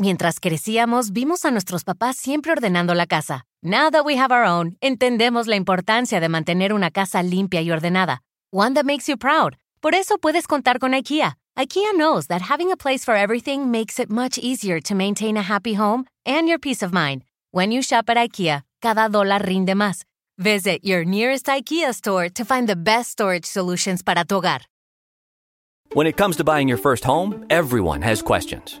Mientras crecíamos, vimos a nuestros papás siempre ordenando la casa. Now that we have our own, entendemos la importancia de mantener una casa limpia y ordenada. One that makes you proud. Por eso puedes contar con IKEA. IKEA knows that having a place for everything makes it much easier to maintain a happy home and your peace of mind. When you shop at IKEA, cada dólar rinde más. Visit your nearest IKEA store to find the best storage solutions para tu hogar. When it comes to buying your first home, everyone has questions.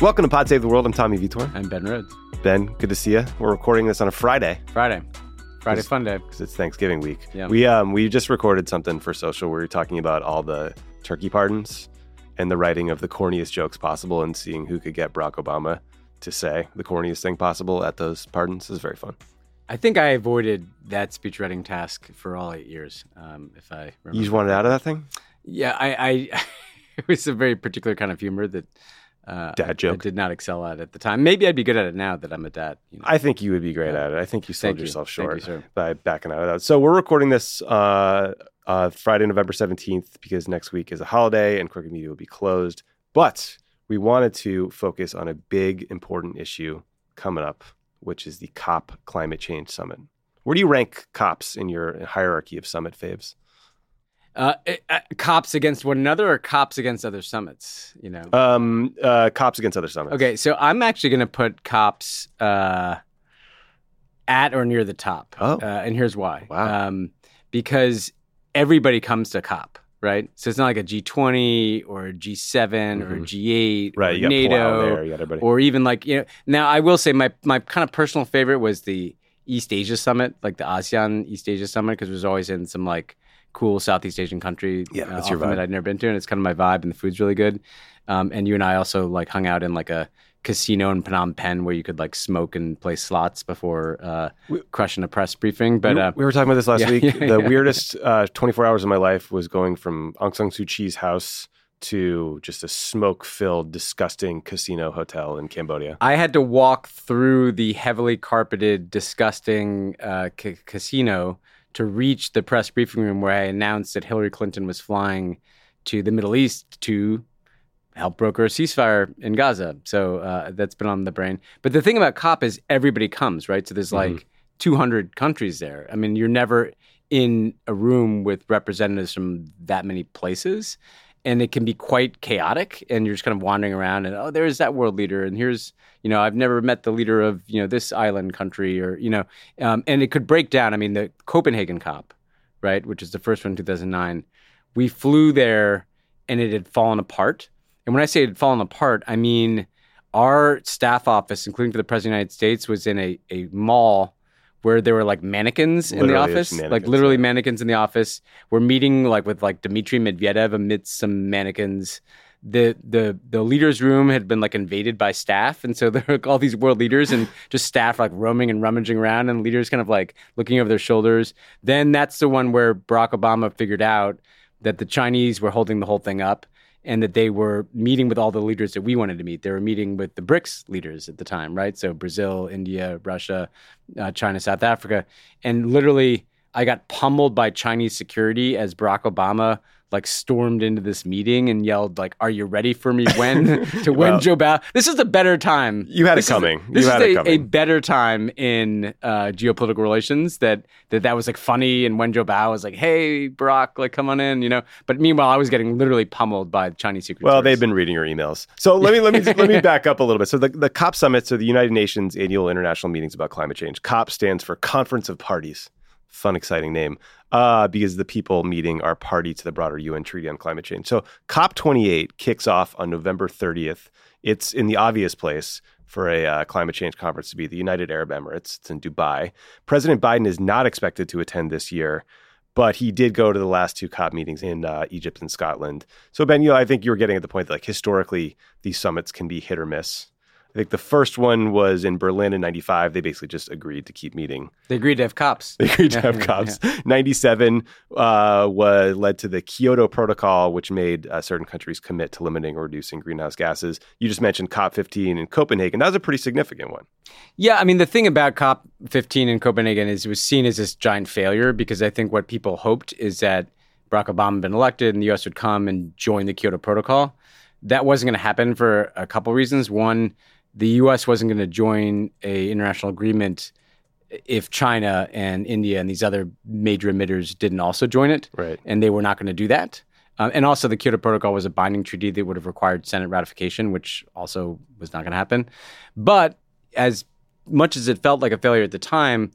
Welcome to Pod Save the World. I'm Tommy Vitor. I'm Ben Rhodes. Ben, good to see you. We're recording this on a Friday Friday. Friday fun day. because it's Thanksgiving week. Yeah. We um we just recorded something for social where we were talking about all the turkey pardons and the writing of the corniest jokes possible and seeing who could get Barack Obama to say the corniest thing possible at those pardons is very fun. I think I avoided that speech writing task for all eight years. Um, if I remember. You just wanted out of that thing? Yeah, I, I it was a very particular kind of humor that uh, Dad I- I, did not excel at it at the time. Maybe I'd be good at it now that I'm a dad. You know? I think you would be great Yeah. at it. I think you sold Thank yourself you, short sir. by backing out of that. So we're recording this uh, uh, Friday, November 17th, because next week is a holiday and Crooked Media will be closed. But we wanted to focus on a big, important issue coming up, which is the COP Climate Change Summit. Where do you rank COPs in your hierarchy of summit faves? Uh, uh, cops against one another or cops against other summits. You know. Um, uh, COPs against other summits. Okay, so I'm actually going to put cops uh, at or near the top. Oh. Uh, and here's why. Wow. Um, because everybody comes to COP, right? So it's not like a G20 or a G7 or a Mhm. G8 Right. or NATO there. You got everybody. or even like, you know, now I will say my, my kind of personal favorite was the East Asia Summit, like the ASEAN East Asia Summit, because it was always in some like cool Southeast Asian country Yeah, uh, that's your vibe. that I'd never been to. And it's kind of my vibe and the food's really good. Um, and you and I also like hung out in like a casino in Phnom Penh where you could like smoke and play slots before uh, crushing a press briefing. But we, uh, we were talking about this last yeah, week. yeah, the yeah. weirdest uh, 24 hours of my life was going from Aung San Suu Kyi's house to just a smoke-filled, disgusting casino hotel in Cambodia. I had to walk through the heavily carpeted, disgusting uh, ca- casino to reach the press briefing room where I announced that Hillary Clinton was flying to the Middle East to help broker a ceasefire in Gaza. So uh, that's been on the brain. But the thing about COP is everybody comes, right? So there's like 200 countries there. I mean, you're never in a room with representatives from that many places. And it can be quite chaotic, and you're just kind of wandering around, and oh, there's that world leader, and here's, you know, I've never met the leader of, you know, this island country, or, you know, um, and it could break down. I mean, the Copenhagen COP, right, which is the first one in 2009, we flew there, and it had fallen apart. And when I say it had fallen apart, I mean our staff office, including for the President of the United States, was in a, a mall where there were like mannequins in the office, like literally yeah. mannequins in the office. We're meeting like with like Dmitry Medvedev amidst some mannequins. The the the leaders' room had been like invaded by staff, and so there were all these world leaders and just staff like roaming and rummaging around, and leaders kind of like looking over their shoulders. Then that's the one where Barack Obama figured out that the Chinese were holding the whole thing up and that they were meeting with all the leaders that we wanted to meet. They were meeting with the BRICS leaders at the time, right? So Brazil, India, Russia, uh, China, South Africa. And literally, I got pummeled by Chinese security as Barack Obama like stormed into this meeting and yelled like are you ready for me when to when Well- Joe Biden this is a better time You had it This is- coming. this You is had a, it a better time in uh, geopolitical relations that, that that was like funny and Wen Jiabao was like hey Barack like come on in you know but meanwhile I was getting literally pummeled by the Chinese secret Well, they've been reading your emails. So let me let me let me back up a little bit. So the, the COP summits are the United Nations annual international meetings about climate change. COP stands for Conference of Parties. Fun, exciting name, uh, because the people meeting are party to the broader UN Treaty on Climate Change. So COP28 kicks off on November 30th. It's in the obvious place for a uh, climate change conference to be the United Arab Emirates. It's in Dubai. President Biden is not expected to attend this year, but he did go to the last two COP meetings in uh, Egypt and Scotland. So Ben, you know, I think you were getting at the point that like historically these summits can be hit or miss. I think the first one was in Berlin in 95. They basically just agreed to keep meeting. They agreed to have cops. They agreed to have cops. 97 uh, was led to the Kyoto Protocol, which made uh, certain countries commit to limiting or reducing greenhouse gases. You just mentioned COP15 in Copenhagen. That was a pretty significant one. Yeah, I mean, the thing about COP15 in Copenhagen is it was seen as this giant failure because I think what people hoped is that Barack Obama had been elected and the U.S. would come and join the Kyoto Protocol. That wasn't going to happen for a couple reasons. One, the U.S. wasn't going to join a international agreement if China and India and these other major emitters didn't also join it, right? And they were not going to do that. Um, and also, the Kyoto Protocol was a binding treaty that would have required Senate ratification, which also was not going to happen. But as much as it felt like a failure at the time,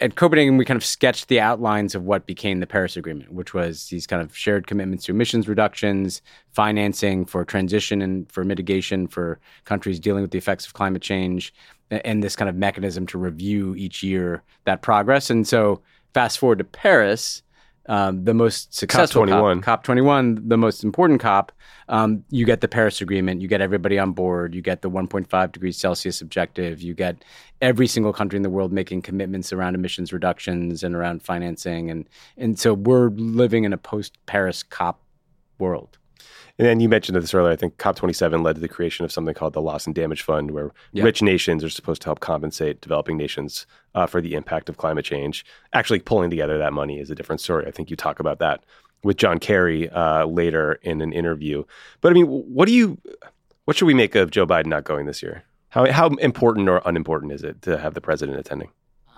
at Copenhagen, we kind of sketched the outlines of what became the Paris Agreement, which was these kind of shared commitments to emissions reductions, financing for transition and for mitigation for countries dealing with the effects of climate change, and this kind of mechanism to review each year that progress. And so, fast forward to Paris, um, the most successful COP21. COP, COP21, the most important COP, um, you get the Paris Agreement, you get everybody on board, you get the 1.5 degrees Celsius objective, you get every single country in the world making commitments around emissions reductions and around financing, and and so we're living in a post Paris COP world. And then you mentioned this earlier. I think COP27 led to the creation of something called the Loss and Damage Fund, where Yeah. rich nations are supposed to help compensate developing nations uh, for the impact of climate change. Actually, pulling together that money is a different story. I think you talk about that with John Kerry uh, later in an interview. But I mean, what do you, what should we make of Joe Biden not going this year? How how important or unimportant is it to have the president attending?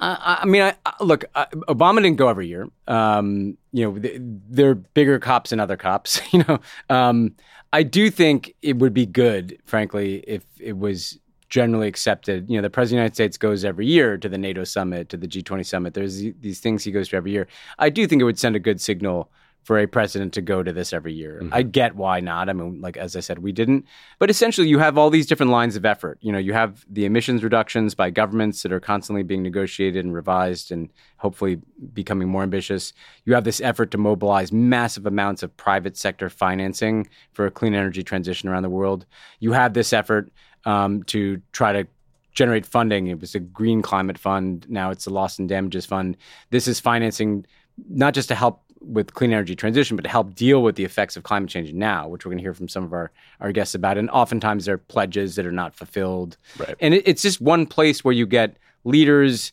I, I mean, I, I, look, Obama didn't go every year. Um, you know, th- there are bigger cops than other cops. You know, um, I do think it would be good, frankly, if it was generally accepted. You know, the president of the United States goes every year to the NATO summit, to the G20 summit. There's these things he goes to every year. I do think it would send a good signal for a president to go to this every year. I get why not. I mean, like as I said, we didn't. But essentially, you have all these different lines of effort. You know, you have the emissions reductions by governments that are constantly being negotiated and revised, and hopefully becoming more ambitious. You have this effort to mobilize massive amounts of private sector financing for a clean energy transition around the world. You have this effort um, to try to generate funding. It was a green climate fund. Now it's the loss and damages fund. This is financing not just to help with clean energy transition, but to help deal with the effects of climate change now, which we're going to hear from some of our, our guests about. And oftentimes there are pledges that are not fulfilled. Right. And it, it's just one place where you get leaders,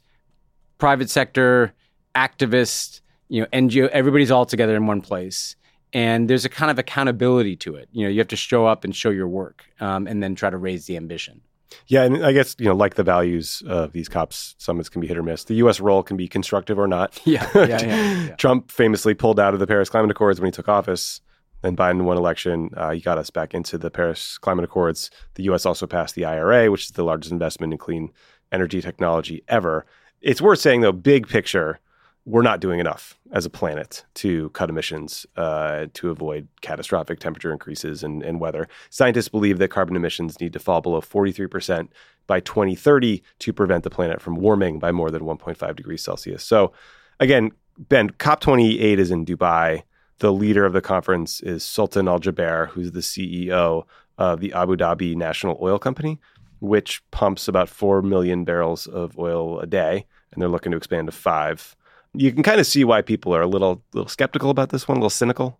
private sector, activists, you know, NGO, everybody's all together in one place. And there's a kind of accountability to it. You know, you have to show up and show your work um, and then try to raise the ambition. Yeah, and I guess you know, like the values of these COPs, summits can be hit or miss. The U.S. role can be constructive or not. Yeah, yeah, yeah, yeah. Trump famously pulled out of the Paris Climate Accords when he took office. Then Biden won election. Uh, he got us back into the Paris Climate Accords. The U.S. also passed the IRA, which is the largest investment in clean energy technology ever. It's worth saying, though, big picture, we're not doing enough as a planet to cut emissions uh, to avoid catastrophic temperature increases and, and weather. Scientists believe that carbon emissions need to fall below 43% by 2030 to prevent the planet from warming by more than 1.5 degrees Celsius. So, again, Ben, COP28 is in Dubai. The leader of the conference is Sultan Al Jaber, who's the CEO of the Abu Dhabi National Oil Company, which pumps about 4 million barrels of oil a day. And they're looking to expand to five. You can kind of see why people are a little, little skeptical about this one, a little cynical.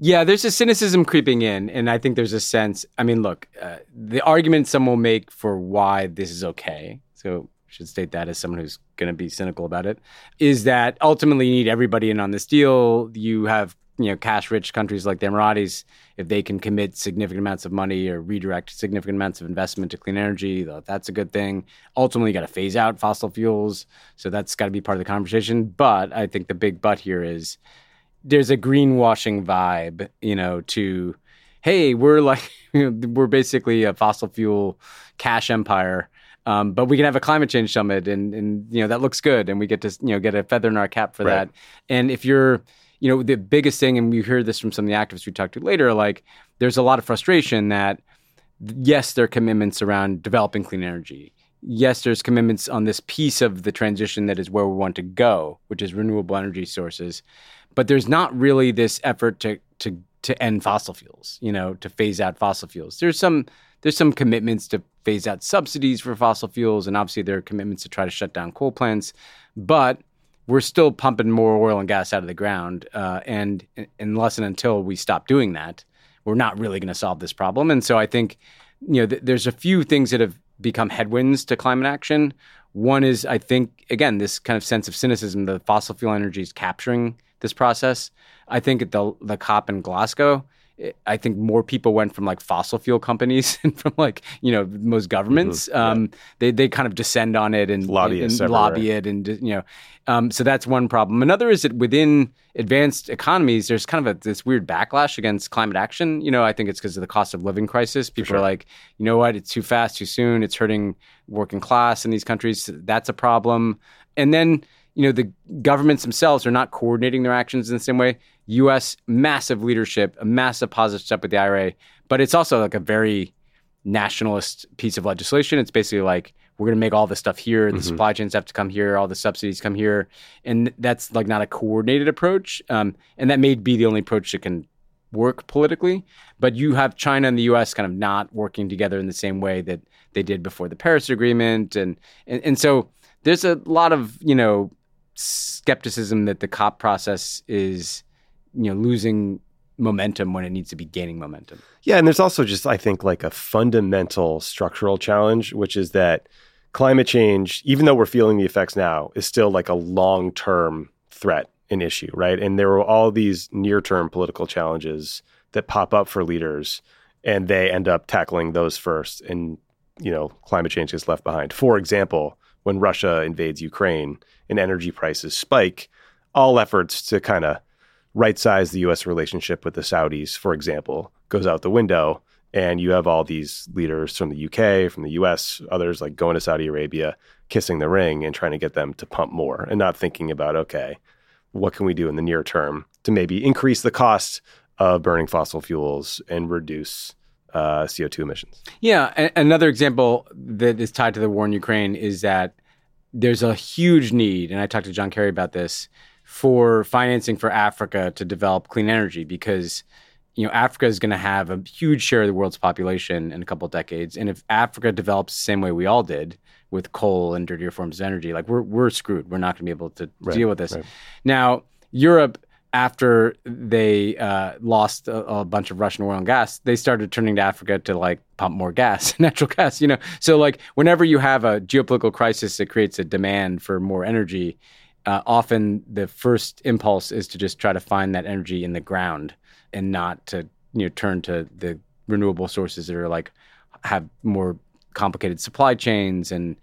Yeah, there's a cynicism creeping in, and I think there's a sense. I mean, look, uh, the argument some will make for why this is okay. So should state that as someone who's going to be cynical about it, is that ultimately you need everybody in on this deal. You have you know cash-rich countries like the Emiratis, if they can commit significant amounts of money or redirect significant amounts of investment to clean energy, that's a good thing. Ultimately, you got to phase out fossil fuels, so that's got to be part of the conversation. But I think the big but here is there's a greenwashing vibe, you know, to hey, we're like we're basically a fossil fuel cash empire. Um, but we can have a climate change summit, and and you know that looks good, and we get to you know get a feather in our cap for Right. that. And if you're you know the biggest thing, and we hear this from some of the activists we talked to later, like there's a lot of frustration that yes, there are commitments around developing clean energy. Yes, there's commitments on this piece of the transition that is where we want to go, which is renewable energy sources. But there's not really this effort to to to end fossil fuels, you know, to phase out fossil fuels. There's some there's some commitments to phase out subsidies for fossil fuels, and obviously there are commitments to try to shut down coal plants. But we're still pumping more oil and gas out of the ground, uh, and unless and until we stop doing that, we're not really going to solve this problem. And so I think, you know, th- there's a few things that have become headwinds to climate action. One is, I think, again, this kind of sense of cynicism. The fossil fuel energy is capturing this process. I think at the the COP in Glasgow, I think more people went from like fossil fuel companies and from like you know most governments. Um, They they kind of descend on it and Lobbyists and, everywhere. lobby it, and you know, um, so that's one problem. Another is that within advanced economies, there's kind of a, this weird backlash against climate action. You know, I think it's because of the cost of living crisis. People are like, you know what, it's too fast, too soon. It's hurting working class in these countries. That's a problem. And then you know the governments themselves are not coordinating their actions in the same way. U.S. massive leadership, a massive positive step with the IRA, but it's also like a very nationalist piece of legislation. It's basically like we're going to make all this stuff here. The supply chains have to come here. All the subsidies come here, and that's like not a coordinated approach. Um, and that may be the only approach that can work politically. But you have China and the U.S. kind of not working together in the same way that they did before the Paris Agreement, and and, and so there's a lot of you know skepticism that the COP process is you know losing momentum when it needs to be gaining momentum. Yeah, and there's also just I think like a fundamental structural challenge, which is that climate change, even though we're feeling the effects now, is still like a long-term threat and issue, right? And there were all these near-term political challenges that pop up for leaders, and they end up tackling those first, and you know, climate change gets left behind. For example, when Russia invades Ukraine and energy prices spike, all efforts to kind of right size the US relationship with the Saudis, for example, goes out the window. And you have all these leaders from the UK, from the US, others like going to Saudi Arabia, kissing the ring and trying to get them to pump more and not thinking about, okay, what can we do in the near term to maybe increase the cost of burning fossil fuels and reduce uh, CO2 emissions? Yeah, a- another example that is tied to the war in Ukraine is that there's a huge need, and I talked to John Kerry about this, for financing for Africa to develop clean energy because you know Africa is going to have a huge share of the world's population in a couple of decades, and if Africa develops the same way we all did with coal and dirtier forms of energy, like we're we're screwed. We're not going to be able to deal with this. Now, Europe after they uh, lost a, a bunch of Russian oil and gas, they started turning to Africa to like pump more gas, natural gas. You know, so like whenever you have a geopolitical crisis that creates a demand for more energy, uh, often the first impulse is to just try to find that energy in the ground and not to you know turn to the renewable sources that are like have more complicated supply chains and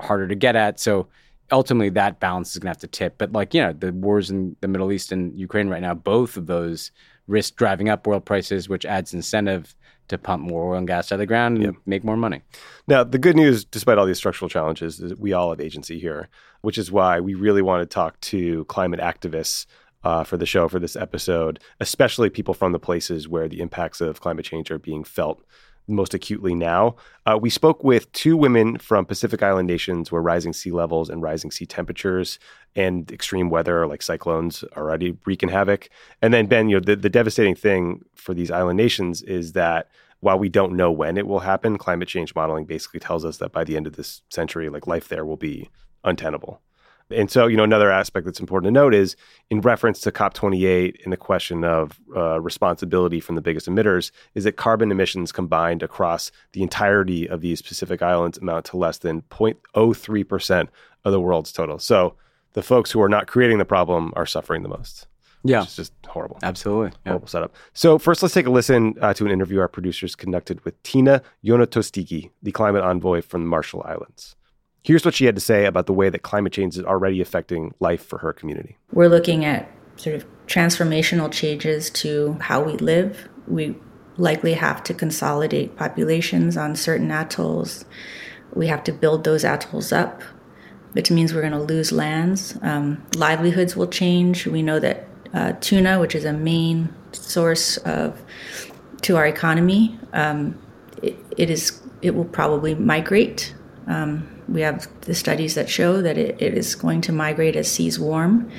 harder to get at. So ultimately that balance is going to have to tip. But like, you know, the wars in the Middle East and Ukraine right now, both of those risk driving up oil prices, which adds incentive to pump more oil and gas out of the ground and make more money. Now, the good news, despite all these structural challenges, is that we all have agency here, which is why we really want to talk to climate activists uh, for the show for this episode, especially people from the places where the impacts of climate change are being felt most acutely now. Uh, we spoke with two women from Pacific Island nations where rising sea levels and rising sea temperatures and extreme weather like cyclones already wreaking havoc. And then, Ben, you know, the, the devastating thing for these island nations is that while we don't know when it will happen, climate change modeling basically tells us that by the end of this century, like life there will be untenable. And so, you know, another aspect that's important to note is in reference to COP28 and the question of uh, responsibility from the biggest emitters, is that carbon emissions combined across the entirety of these Pacific Islands amount to less than 0.03% of the world's total. So the folks who are not creating the problem are suffering the most. Yeah, It's just horrible. absolutely. Yeah. Horrible setup. So first, let's take a listen uh, to an interview our producers conducted with Tina Yonatostiki, the climate envoy from the Marshall Islands. Here's what she had to say about the way that climate change is already affecting life for her community. We're looking at sort of transformational changes to how we live. We likely have to consolidate populations on certain atolls. We have to build those atolls up, which means we're going to lose lands. Um, livelihoods will change. We know that uh, tuna, which is a main source of to our economy, um, it, it is it will probably migrate. Um, we have the studies that show that it, it is going to migrate as seas warm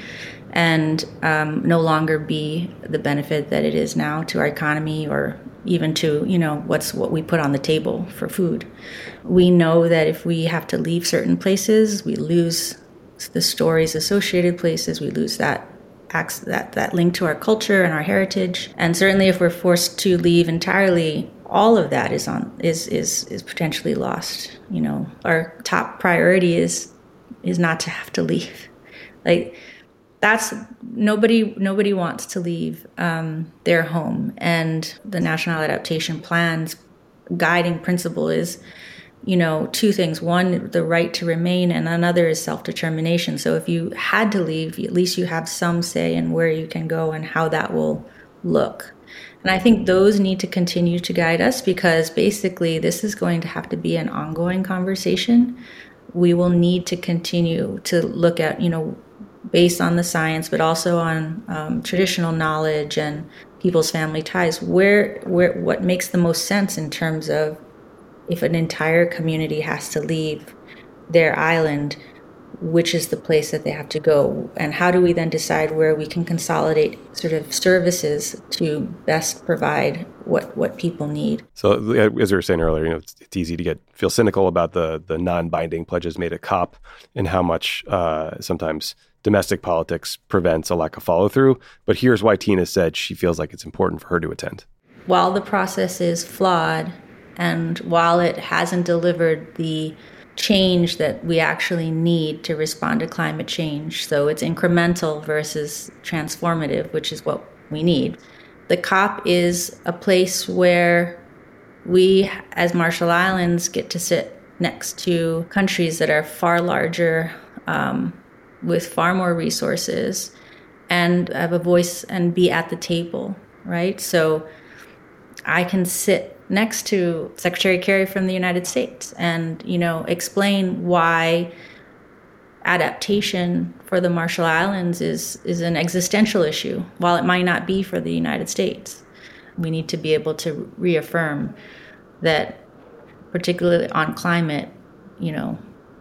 and um, no longer be the benefit that it is now to our economy or even to you know what's what we put on the table for food. We know that if we have to leave certain places we lose the stories associated places we lose that that that link to our culture and our heritage. And certainly if we're forced to leave entirely all of that is on is is is potentially lost you know? Our top priority is is not to have to leave. Like that's nobody nobody wants to leave um, their home. And the national adaptation plan's guiding principle is you know two things. One the right to remain and another is self-determination. So if you had to leave at least you have some say in where you can go and how that will look and i think those need to continue to guide us because basically this is going to have to be an ongoing conversation we will need to continue to look at you know based on the science, but also on um, traditional knowledge and people's family ties. Where, where, what makes the most sense in terms of if an entire community has to leave their island, which is the place that they have to go, and how do we then decide where we can consolidate sort of services to best provide what what people need? So, as we were saying earlier, you know, it's, it's easy to get feel cynical about the the non-binding pledges made at COP and how much uh, sometimes domestic politics prevents a lack of follow through. But here's why Tina said she feels like it's important for her to attend. While the process is flawed and while it hasn't delivered the change that we actually need to respond to climate change, so it's incremental versus transformative, which is what we need. The COP is a place where we, as Marshall Islands, get to sit next to countries that are far larger, um, with far more resources and have a voice and be at the table, right? So I can sit next to Secretary Kerry from the United States and, you know, explain why adaptation for the Marshall Islands is is an existential issue while it might not be for the United States. We need to be able to reaffirm that particularly on climate, you know,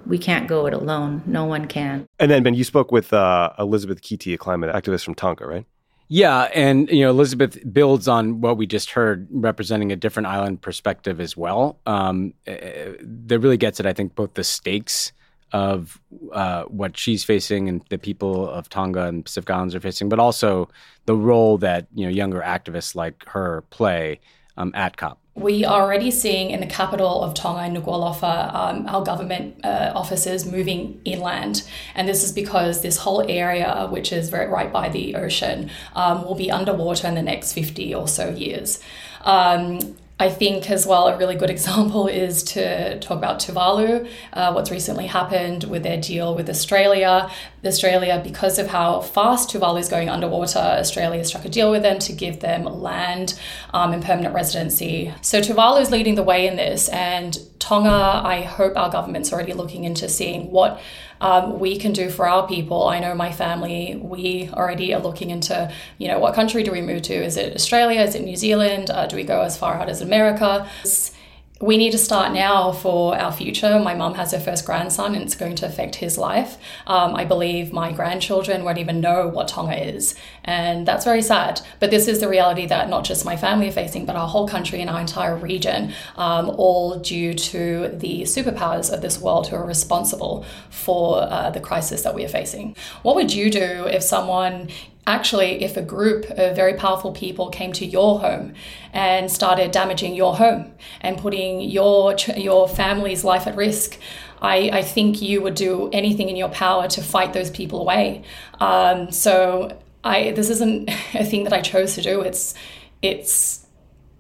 we can't go it alone. No one can. And then, Ben, you spoke with uh, Elizabeth Kiti, a climate activist from Tonga, right? Yeah, and you know Elizabeth builds on what we just heard, representing a different island perspective as well. Um, eh, eh, that really gets at I think both the stakes of uh, what she's facing and the people of Tonga and Pacific Islands are facing, but also the role that you know younger activists like her play um, at COP we are already seeing in the capital of Tonga, Nuku'alofa, um, our government uh, offices moving inland. And this is because this whole area, which is very right by the ocean, um, will be underwater in the next 50 or so years. Um, I think as well a really good example is to talk about Tuvalu, uh, what's recently happened with their deal with Australia. Australia, because of how fast Tuvalu is going underwater, Australia struck a deal with them to give them land um, and permanent residency. So Tuvalu is leading the way in this, and Tonga, I hope our government's already looking into seeing what um, we can do for our people. I know my family, we already are looking into, you know, what country do we move to? Is it Australia? Is it New Zealand? Uh, do we go as far out as America? It's, we need to start now for our future. My mum has her first grandson and it's going to affect his life. Um, I believe my grandchildren won't even know what Tonga is. And that's very sad. But this is the reality that not just my family are facing, but our whole country and our entire region, um, all due to the superpowers of this world who are responsible for uh, the crisis that we are facing. What would you do if someone actually, if a group of very powerful people came to your home and started damaging your home and putting your your family's life at risk, I, I think you would do anything in your power to fight those people away. Um, so I this isn't a thing that I chose to do. It's it's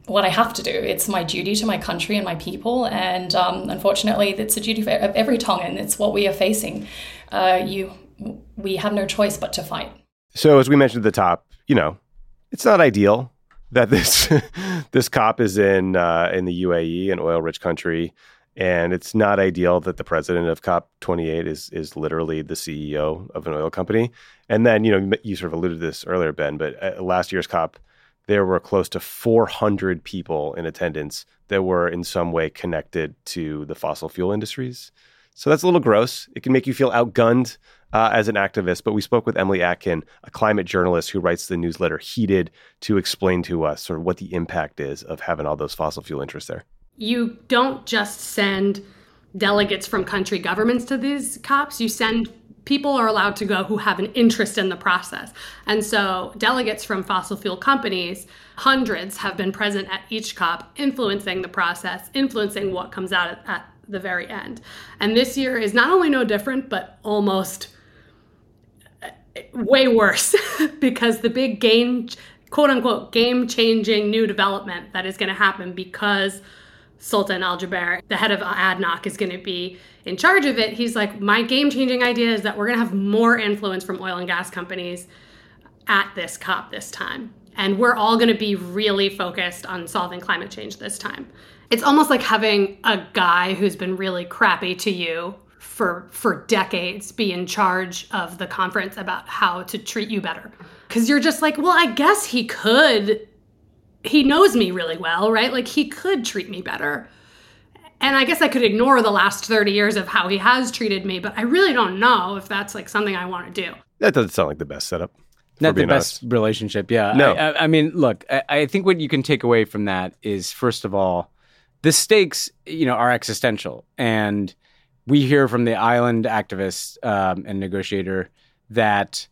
what I have to do. It's my duty to my country and my people, and um, unfortunately, it's a duty of every Tongan. It's what we are facing. Uh, you, we have no choice but to fight. So, as we mentioned at the top, you know, it's not ideal that this this COP is in uh, in the UAE, an oil-rich country, And it's not ideal that the president of COP28 is is literally the CEO of an oil company. And then, you know, you sort of alluded to this earlier, Ben, but at last year's COP, there were close to 400 people in attendance that were in some way connected to the fossil fuel industries. So that's a little gross. It can make you feel outgunned uh, as an activist. But we spoke with Emily Atkin, a climate journalist who writes the newsletter Heated, to explain to us sort of what the impact is of having all those fossil fuel interests there. You don't just send delegates from country governments to these COPs, you send people are allowed to go who have an interest in the process. And so delegates from fossil fuel companies, hundreds have been present at each COP, influencing the process, influencing what comes out at, at the very end. And this year is not only no different, but almost way worse because the big game, quote unquote, game changing new development that is going to happen because Sultan Al Jaber, the head of ADNOC, is going to be in charge of it. He's like, my game changing idea is that we're going to have more influence from oil and gas companies at this COP this time. And we're all going to be really focused on solving climate change this time. It's almost like having a guy who's been really crappy to you for for decades be in charge of the conference about how to treat you better. Because you're just like well i guess he could he knows me really well right? Like he could treat me better. And i guess i could ignore the last 30 years of how he has treated me but i really don't know if that's like something i want to do. That doesn't sound like the best setup not the best honest. relationship yeah. No. I, I, I mean look I, I think what you can take away from that is first of all the stakes you know are existential. And we hear from the island activist um, and negotiator that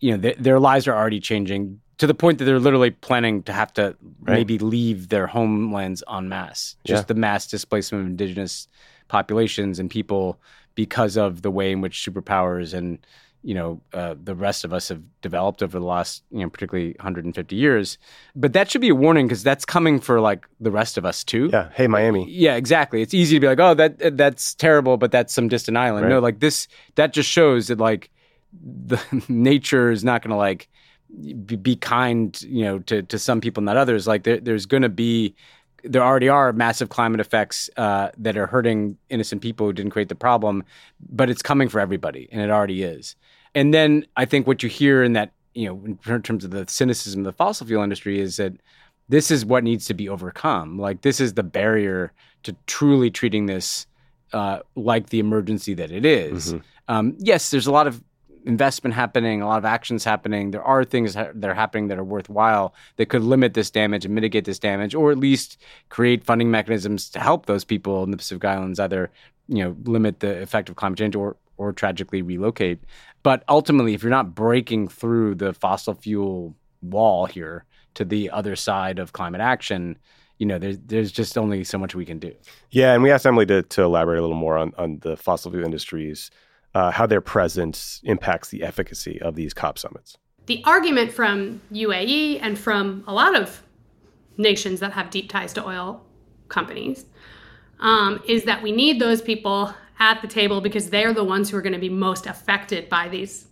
you know th- their lives are already changing to the point that they're literally planning to have to right. maybe leave their homelands en masse. Just yeah. the mass displacement of indigenous populations and people because of the way in which superpowers and you know uh, the rest of us have developed over the last you know particularly 150 years. But that should be a warning because that's coming for like the rest of us too. Yeah. Hey miami. Yeah exactly. It's easy to be like oh that that's terrible but that's some distant island. Right. no like this that just shows that like the nature is not going to like be, be, kind you know to to some people not others. Like there, there's going to be there already are massive climate effects uh, that are hurting innocent people who didn't create the problem, but it's coming for everybody, and it already is. And then I think what you hear in that, you know, in terms of the cynicism of the fossil fuel industry is that this is what needs to be overcome. Like this is the barrier to truly treating this uh, like the emergency that it is. Mm-hmm. Um, yes, there's a lot of investment happening, a lot of actions happening. There are things that are happening that are worthwhile that could limit this damage and mitigate this damage, or at least create funding mechanisms to help those people in the Pacific Islands either, you know, limit the effect of climate change or or tragically relocate. But ultimately, if you're not breaking through the fossil fuel wall here to the other side of climate action, you know, there's there's just only so much we can do. Yeah, and we asked Emily to, to elaborate a little more on, on the fossil fuel industries, uh, how their presence impacts the efficacy of these COP summits. The argument from UAE and from a lot of nations that have deep ties to oil companies um, is that we need those people at the table because they're the ones who are going to be most affected by these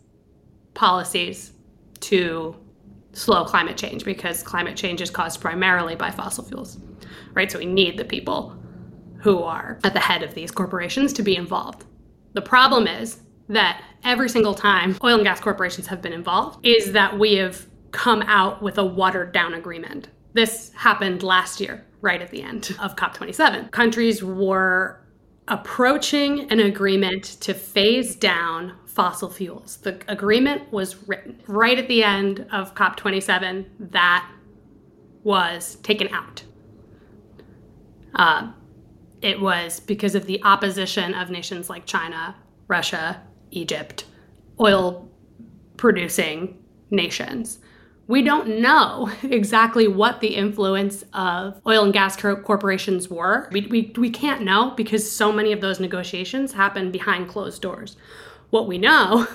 policies to slow climate change because climate change is caused primarily by fossil fuels, right? So we need the people who are at the head of these corporations to be involved. The problem is that every single time oil and gas corporations have been involved is that we have come out with a watered down agreement. This happened last year, right at the end of COP27. Countries were approaching an agreement to phase down fossil fuels. The agreement was written right at the end of COP27 that was taken out. Uh, it was because of the opposition of nations like China, Russia, Egypt, oil producing nations we don't know exactly what the influence of oil and gas corporations were. We, we, we can't know because so many of those negotiations happen behind closed doors. What we know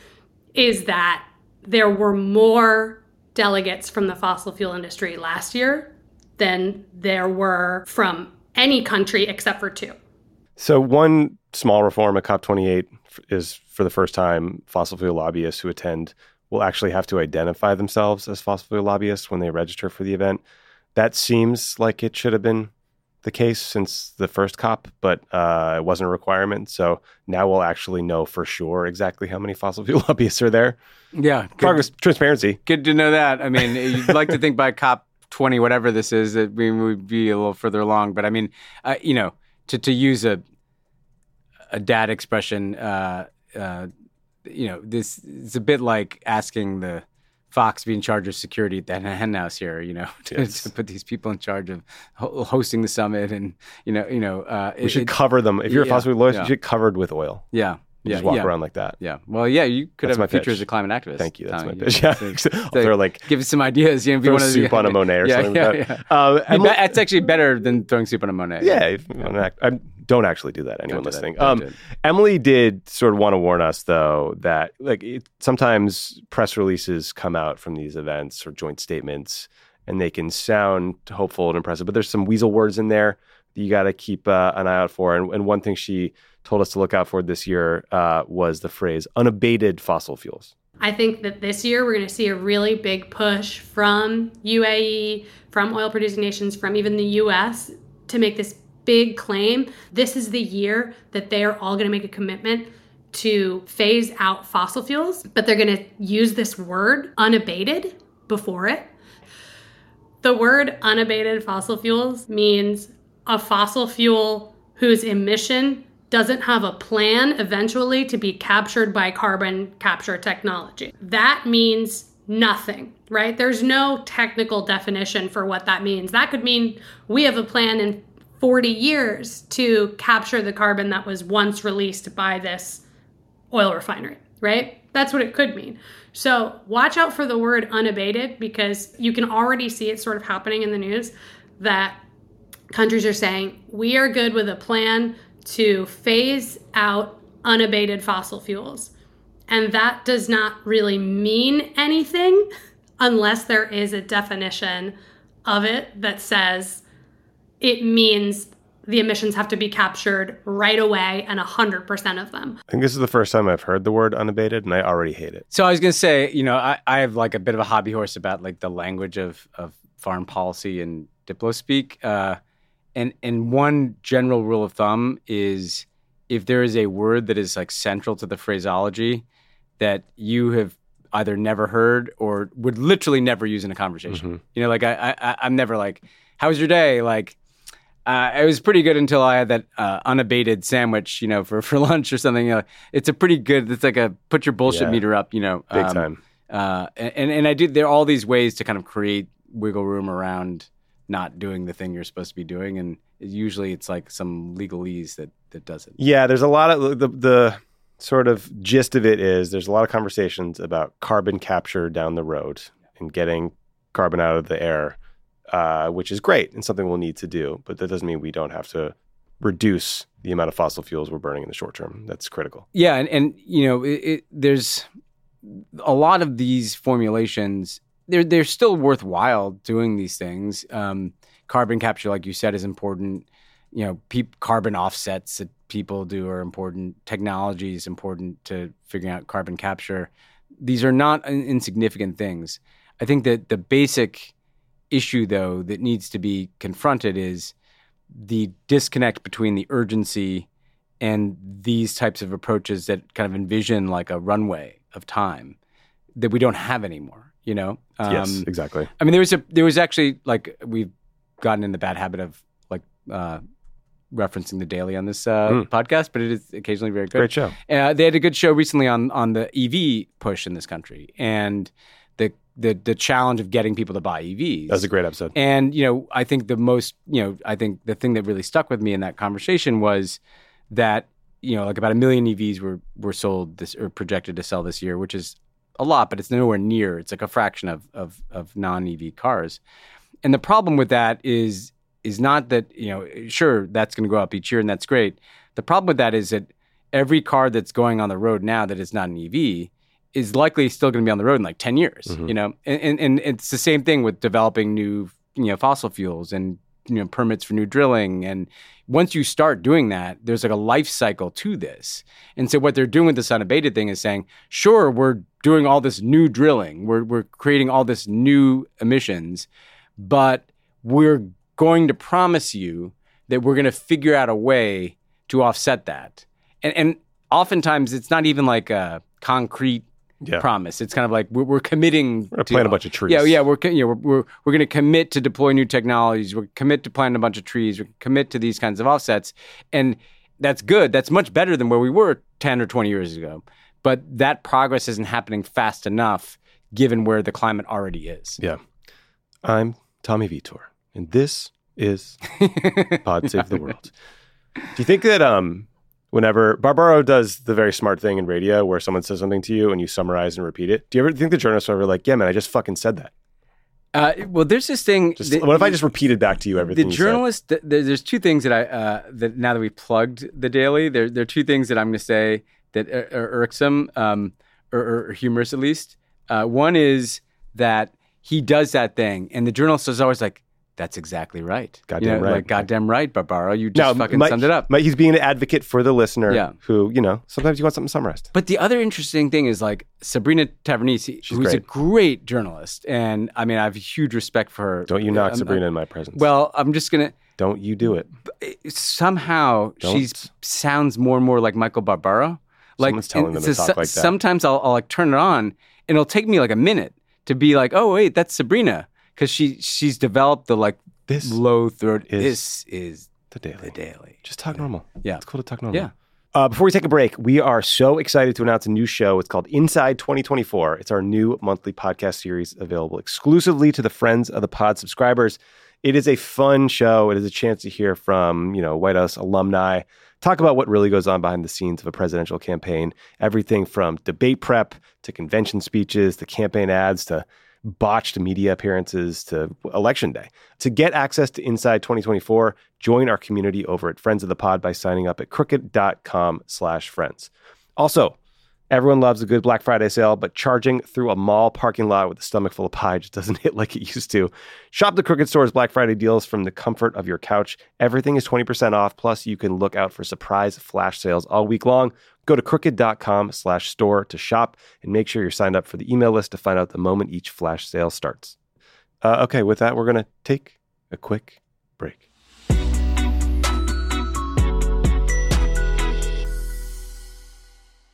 is that there were more delegates from the fossil fuel industry last year than there were from any country except for two. So, one small reform at COP28 is for the first time fossil fuel lobbyists who attend will actually have to identify themselves as fossil fuel lobbyists when they register for the event. That seems like it should have been the case since the first COP, but uh, it wasn't a requirement. So now we'll actually know for sure exactly how many fossil fuel lobbyists are there. Yeah, good, Progress, transparency. good to know that. I mean, you'd like to think by COP 20, whatever this is, that we would be a little further along. But I mean, uh, you know, to, to use a a dad expression, uh, uh, you know, this is a bit like asking the Fox be in charge of security at the hen house here, you know, to, Yes. to put these people in charge of hosting the summit, and you know, you know, uh, We it- should it- cover them. If you're yeah, a fossil fuel lawyer, yeah. you should get covered with oil. yeah, You yeah, just walk yeah, around like that. yeah. Well, yeah, you could That's have a future pitch. as a climate activist. Thank you. That's Tommy, my pitch. Yeah. So- I'll so throw like give us some ideas. You know, be throw one of the- soup on a Monet or yeah, something yeah, like that. yeah. Um, Emily- be- That's actually better than throwing soup on a Monet. Yeah, if you wanna act- I don't actually do that. Anyone do listening? Don't Um. Emily did sort of want to warn us, though, that like it, sometimes press releases come out from these events or joint statements, and they can sound hopeful and impressive, but there's some weasel words in there that you got to keep uh, an eye out for. And, and one thing she told us to look out for this year uh, was the phrase "unabated fossil fuels." I think that this year we're going to see a really big push from UAE, from oil producing nations, from even the US to make this big claim. This is the year that they are all going to make a commitment to phase out fossil fuels, but they're going to use this word unabated before it. The word unabated fossil fuels means a fossil fuel whose emission doesn't have a plan eventually to be captured by carbon capture technology. That means nothing, right? There's no technical definition for what that means. That could mean we have a plan in 40 years to capture the carbon that was once released by this oil refinery, right? That's what it could mean. So watch out for the word unabated because you can already see it sort of happening in the news that countries are saying we are good with a plan to phase out unabated fossil fuels. And that does not really mean anything unless there is a definition of it that says it means the emissions have to be captured right away and 100% of them. I think this is the first time I've heard the word unabated, and I already hate it. So I was gonna say, you know, I, I have like a bit of a hobby horse about like the language of of foreign policy and diplo speak. Uh, and and one general rule of thumb is if there is a word that is like central to the phraseology that you have either never heard or would literally never use in a conversation. You know, like I, I I'm never like, "How was your day?" Like. Uh, it was pretty good until I had that uh, unabated sandwich, you know, for, for lunch or something. You know, it's a pretty good. It's like a put your bullshit Yeah. meter up, you know, Big um, time. uh, and and I did. There are all these ways to kind of create wiggle room around not doing the thing you're supposed to be doing, and usually it's like some legalese that that does it. Yeah, there's a lot of the the sort of gist of it is there's a lot of conversations about carbon capture down the road and getting carbon out of the air, uh, which is great and something we'll need to do. But that doesn't mean we don't have to reduce the amount of fossil fuels we're burning in the short term. That's critical. Yeah, and and you know, it, it, there's a lot of these formulations. They're they're still worthwhile doing these things. Um, carbon capture, like you said, is important. You know, peop carbon offsets that people do are important. Technology is important to figuring out carbon capture. These are not in- insignificant things. I think that the basic issue, though, that needs to be confronted is the disconnect between the urgency and these types of approaches that kind of envision like a runway of time that we don't have anymore. You know, yes, Um, exactly. I mean, there was a there was actually like we've gotten in the bad habit of like uh, referencing the Daily on this uh, Mm. podcast, but it is occasionally very good. Great show. Uh, they had a good show recently on on the EV push in this country and the the challenge of getting people to buy EVs. That was a great episode. And you know, I think the most, you know, I think the thing that really stuck with me in that conversation was that you know, like about a million EVs were were sold this or projected to sell this year, which is a lot, but it's nowhere near. It's like a fraction of of, of non EV cars. And the problem with that is is not that you know, sure that's going to go up each year and that's great. The problem with that is that every car that's going on the road now that is not an EV is likely still going to be on the road in like 10 years mm-hmm. you know? And, and and it's the same thing with developing new you know fossil fuels and you know permits for new drilling. And once you start doing that there's like a life cycle to this. And so what they're doing with this unabated thing is saying sure we're doing all this new drilling. We're we're creating all this new emissions but we're going to promise you that we're going to figure out a way to offset that. And, and oftentimes it's not even like a concrete Yeah. promise. It's kind of like we're, we're committing gonna to plant a bunch of trees. Yeah, yeah, we're co- yeah, we're we're, we're going to commit to deploy new technologies. We're commit to planting a bunch of trees. We're commit to these kinds of offsets, and that's good. That's much better than where we were ten or twenty years ago. But that progress isn't happening fast enough, given where the climate already is. Yeah. I'm Tommy Vitor, and this is Pod Save the World. Do you think that um, whenever Barbaro does the very smart thing in radio where someone says something to you and you summarize and repeat it, do you ever think the journalists are ever like, yeah, man, I just fucking said that? Uh, well, there's this thing. Just, that- what if I just repeated back to you the everything said? journalist th- there's two things that i uh, that now that we plugged the daily there, there are two things that i'm going to say that are, are irksome um, or, or humorous at least uh, one is that he does that thing and the journalist is always like that's exactly right Goddamn You know, right. like goddamn right barbaro you just fucking Mike- summed it up Mike, he's being an advocate for the listener Yeah. who, you know, sometimes you want something summarized. But the other interesting thing is like Sabrina Tavernise, She's who's a great. great journalist, and I mean I have huge respect for her. Don't you knock Um, Sabrina in my presence. Well, I'm just gonna don't you do it. somehow Don't. sounds more and more like Michael Barbaro. Like Someone's telling them to so- talk like that. Sometimes I'll, I'll like turn it on, and it'll take me like a minute to be like, oh wait, that's Sabrina, because she she's developed the like This low throat. is this is the daily. the daily. Just talk normal. Yeah. It's cool to talk normal. Yeah. Uh, before we take a break, we are so excited to announce a new show. It's called Inside 2024. It's our new monthly podcast series available exclusively to the Friends of the Pod subscribers. It is a fun show. It is a chance to hear from, you know, White House alumni, talk about what really goes on behind the scenes of a presidential campaign. Everything from debate prep to convention speeches to campaign ads to botched media appearances to election day. To get access to Inside 2024, join our community over at Friends of the Pod by signing up at crooked.com slash friends. Also, everyone loves a good Black Friday sale, but charging through a mall parking lot with a stomach full of pie just doesn't hit like it used to. Shop the Crooked Store's Black Friday deals from the comfort of your couch. Everything is 20% off, plus you can look out for surprise flash sales all week long. Go to crooked.com slash store to shop and make sure you're signed up for the email list to find out the moment each flash sale starts. Uh, okay, with that, we're going to take a quick break.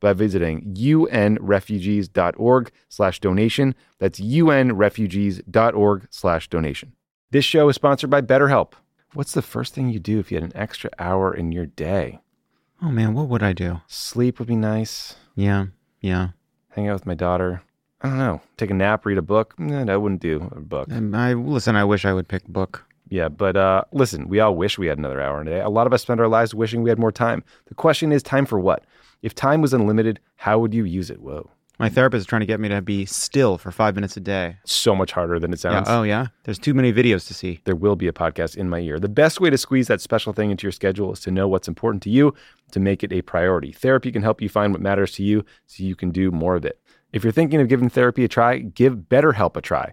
by visiting unrefugees.org slash donation. That's unrefugees.org slash donation. This show is sponsored by BetterHelp. What's the first thing you do if you had an extra hour in your day? Oh man, what would I do? Sleep would be nice. Yeah, yeah. Hang out with my daughter. I don't know. Take a nap, read a book. No, I wouldn't do a book. Um, I listen. I wish I would pick book. Yeah, but uh, listen, we all wish we had another hour in a day. A lot of us spend our lives wishing we had more time. The question is, time for what? If time was unlimited, how would you use it? Whoa. My therapist is trying to get me to be still for five minutes a day. So much harder than it Yeah. sounds. Oh yeah. There's too many videos to see. There will be a podcast in my ear. The best way to squeeze that special thing into your schedule is to know what's important to you, to make it a priority. Therapy can help you find what matters to you so you can do more of it. If you're thinking of giving therapy a try, give BetterHelp a try.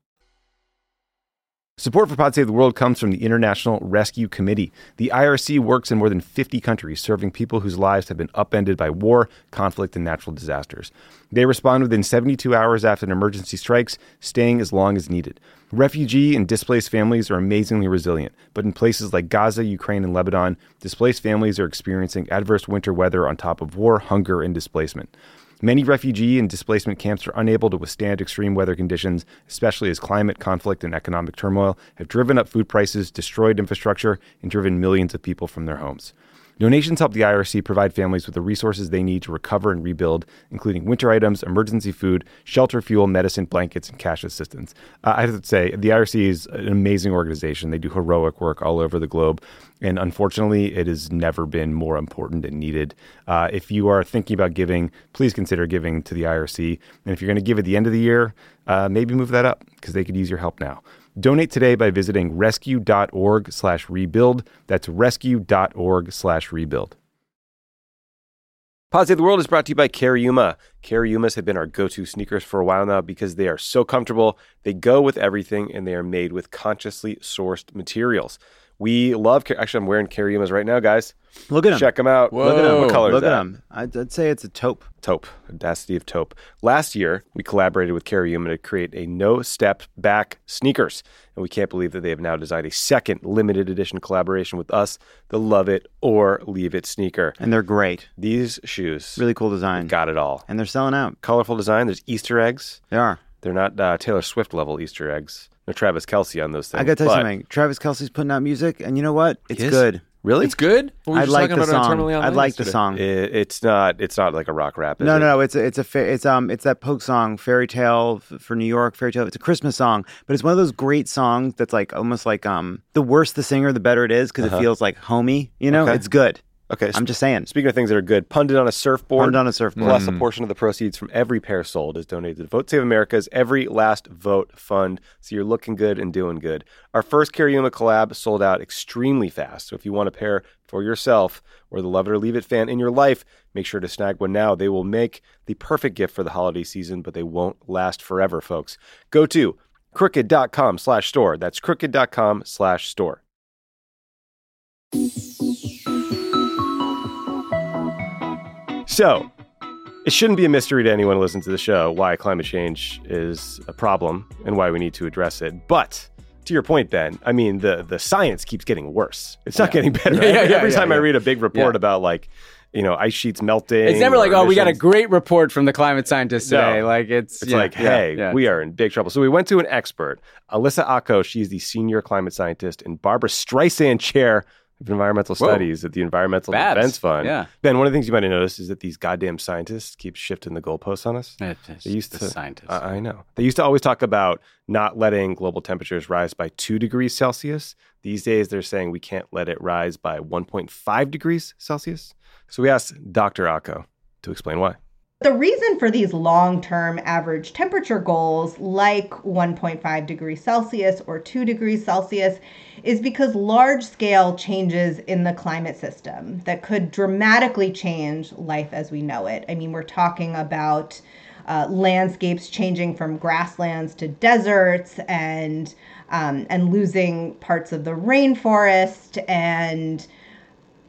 Support for Pod Save the World comes from the International Rescue Committee. The IRC works in more than 50 countries, serving people whose lives have been upended by war, conflict, and natural disasters. They respond within 72 hours after an emergency strikes, staying as long as needed. Refugee and displaced families are amazingly resilient, but in places like Gaza, Ukraine, and Lebanon, displaced families are experiencing adverse winter weather on top of war, hunger, and displacement. Many refugee and displacement camps are unable to withstand extreme weather conditions, especially as climate conflict and economic turmoil have driven up food prices, destroyed infrastructure, and driven millions of people from their homes. Donations help the IRC provide families with the resources they need to recover and rebuild, including winter items, emergency food, shelter, fuel, medicine, blankets, and cash assistance. Uh, I have to say, the IRC is an amazing organization. They do heroic work all over the globe. And unfortunately, it has never been more important and needed. Uh, if you are thinking about giving, please consider giving to the IRC. And if you're going to give at the end of the year, uh, maybe move that up because they could use your help now. Donate today by visiting rescue.org slash rebuild. That's rescue.org slash rebuild. Pod Save the World is brought to you by Cariuma. Cariumas have been our go-to sneakers for a while now because they are so comfortable, they go with everything, and they are made with consciously sourced materials. We love. Actually, I'm wearing Cariumas right now, guys. Look at them. Check them out. Look at them. What color Look is at that? them. I'd, I'd say it's a taupe. Taupe. Audacity of Taupe. Last year, we collaborated with Cariuma to create a no step back sneakers. And we can't believe that they have now designed a second limited edition collaboration with us, the Love It or Leave It sneaker. And they're great. These shoes Really cool design. got it all. And they're selling out. Colorful design. There's Easter eggs. They are. They're not uh, Taylor Swift level Easter eggs. No Travis Kelce on those things. I got to tell you but- something. Travis Kelce's putting out music, and you know what? It's Yes? good. Really? It's good. What were I just like talking the about on song. Terminally I Online like the yesterday? song. It, it's not. It's not like a rock rap. Is No, it? no, no. It's a, it's a fa- it's um it's that Pogue song, Fairy Tale f- for New York, Fairy Tale. It's a Christmas song, but it's one of those great songs that's like almost like um the worse the singer, the better it is because it feels like homey. You know, Uh-huh. Okay. it's good. Okay. I'm just saying. Speaking of things that are good, pundit on a surfboard. Pundit on a surfboard. Plus, a mm-hmm. portion of the proceeds from every pair sold is donated to Vote Save America's Every Last Vote Fund. So you're looking good and doing good. Our first Cariuma collab sold out extremely fast. So if you want a pair for yourself or the Love It or Leave It fan in your life, make sure to snag one now. They will make the perfect gift for the holiday season, but they won't last forever, folks. Go to crooked.com slash store. That's crooked.com slash store. So, it shouldn't be a mystery to anyone who listens to the show why climate change is a problem and why we need to address it. But to your point, Ben, I mean the the science keeps getting worse. It's not getting better. Yeah, yeah, every yeah, yeah, time I read a big report Yeah. about like, you know, ice sheets melting. It's never like, oh, we got a great report from the climate scientists today. No. Like it's, It's yeah, like, yeah, hey, yeah. we are in big trouble. So we went to an expert, Ilissa Ocko. She's the senior climate scientist and Barbra Streisand chair of environmental Whoa. studies at the Environmental Babs. Defense Fund. Yeah. Ben, one of the things you might have noticed is that these goddamn scientists keep shifting the goalposts on us. It is They used the to. scientists. I I know. They used to always talk about not letting global temperatures rise by two degrees Celsius. These days, they're saying we can't let it rise by 1.5 degrees Celsius. So we asked Dr. Ocko to explain why. The reason for these long term average temperature goals, like 1.5 degrees Celsius or 2 degrees Celsius, is because large scale changes in the climate system that could dramatically change life as we know it. I mean, we're talking about uh, landscapes changing from grasslands to deserts and um, and losing parts of the rainforest and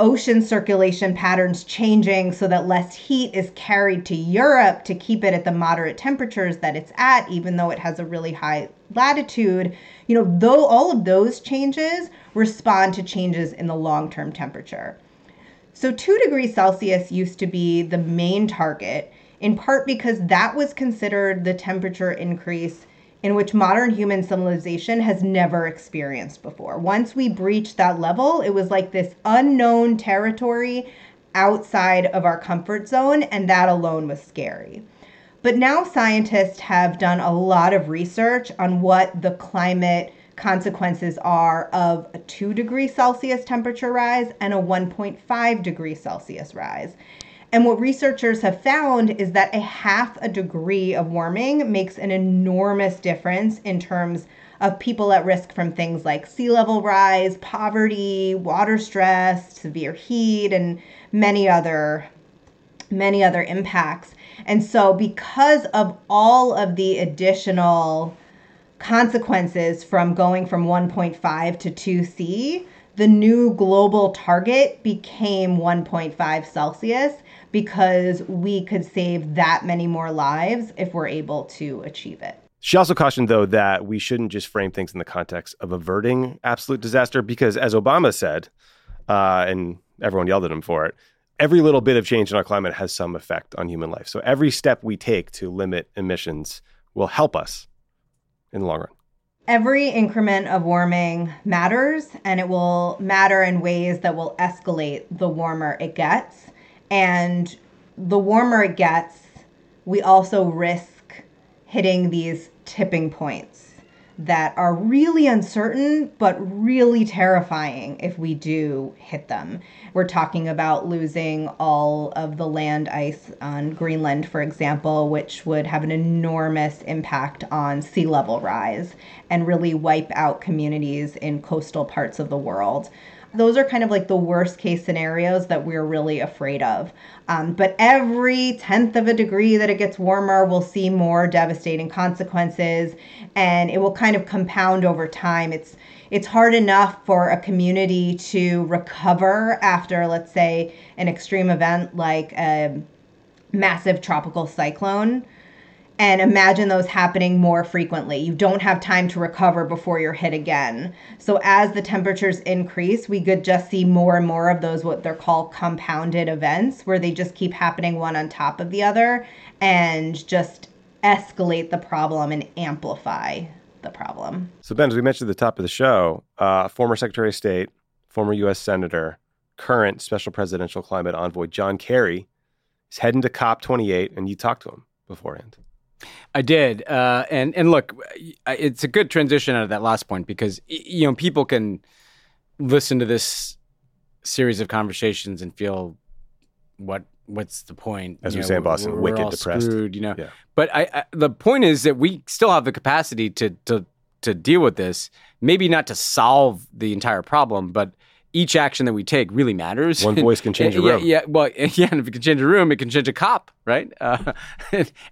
ocean circulation patterns changing so that less heat is carried to Europe to keep it at the moderate temperatures that it's at, even though it has a really high latitude. You know, though all of those changes respond to changes in the long term temperature. So, 2 degrees Celsius used to be the main target, in part because that was considered the temperature increase in which modern human civilization has never experienced before. Once we breached that level, it was like this unknown territory outside of our comfort zone, and that alone was scary. But now scientists have done a lot of research on what the climate consequences are of a 2 degree Celsius temperature rise and a 1.5 degree Celsius rise. And what researchers have found is that a half a degree of warming makes an enormous difference in terms of people at risk from things like sea level rise, poverty, water stress, severe heat, and many other many other impacts. And so because of all of the additional consequences from going from 1.5 to 2C, the new global target became 1.5 Celsius because we could save that many more lives if we're able to achieve it. She also cautioned, though, that we shouldn't just frame things in the context of averting absolute disaster, because as Obama said, uh, and everyone yelled at him for it, every little bit of change in our climate has some effect on human life. So every step we take to limit emissions will help us in the long run. Every increment of warming matters, and it will matter in ways that will escalate the warmer it gets. And the warmer it gets, we also risk hitting these tipping points that are really uncertain but really terrifying if we do hit them. We're talking about losing all of the land ice on Greenland, for example, which would have an enormous impact on sea level rise and really wipe out communities in coastal parts of the world those are kind of like the worst case scenarios that we're really afraid of. Um, but every tenth of a degree that it gets warmer, we'll see more devastating consequences, and it will kind of compound over time. It's it's hard enough for a community to recover after, let's say, an extreme event like a massive tropical cyclone and imagine those happening more frequently. You don't have time to recover before you're hit again. So as the temperatures increase, we could just see more and more of those what they're called compounded events where they just keep happening one on top of the other and just escalate the problem and amplify the problem. So Ben, as we mentioned at the top of the show, uh, former Secretary of State, former U.S. Senator, current Special Presidential Climate Envoy John Kerry is heading to COP28, and you talked to him beforehand. I did, uh, and and look, it's a good transition out of that last point because you know people can listen to this series of conversations and feel what what's the point? As you we know, say in Boston, we're, wicked we're depressed. Screwed, you know. Yeah. But I, I, the point is that we still have the capacity to to to deal with this. Maybe not to solve the entire problem, but each action that we take really matters. One voice can change a yeah, room. Yeah, well, yeah, and if it can change a room, it can change a cop, right? Uh,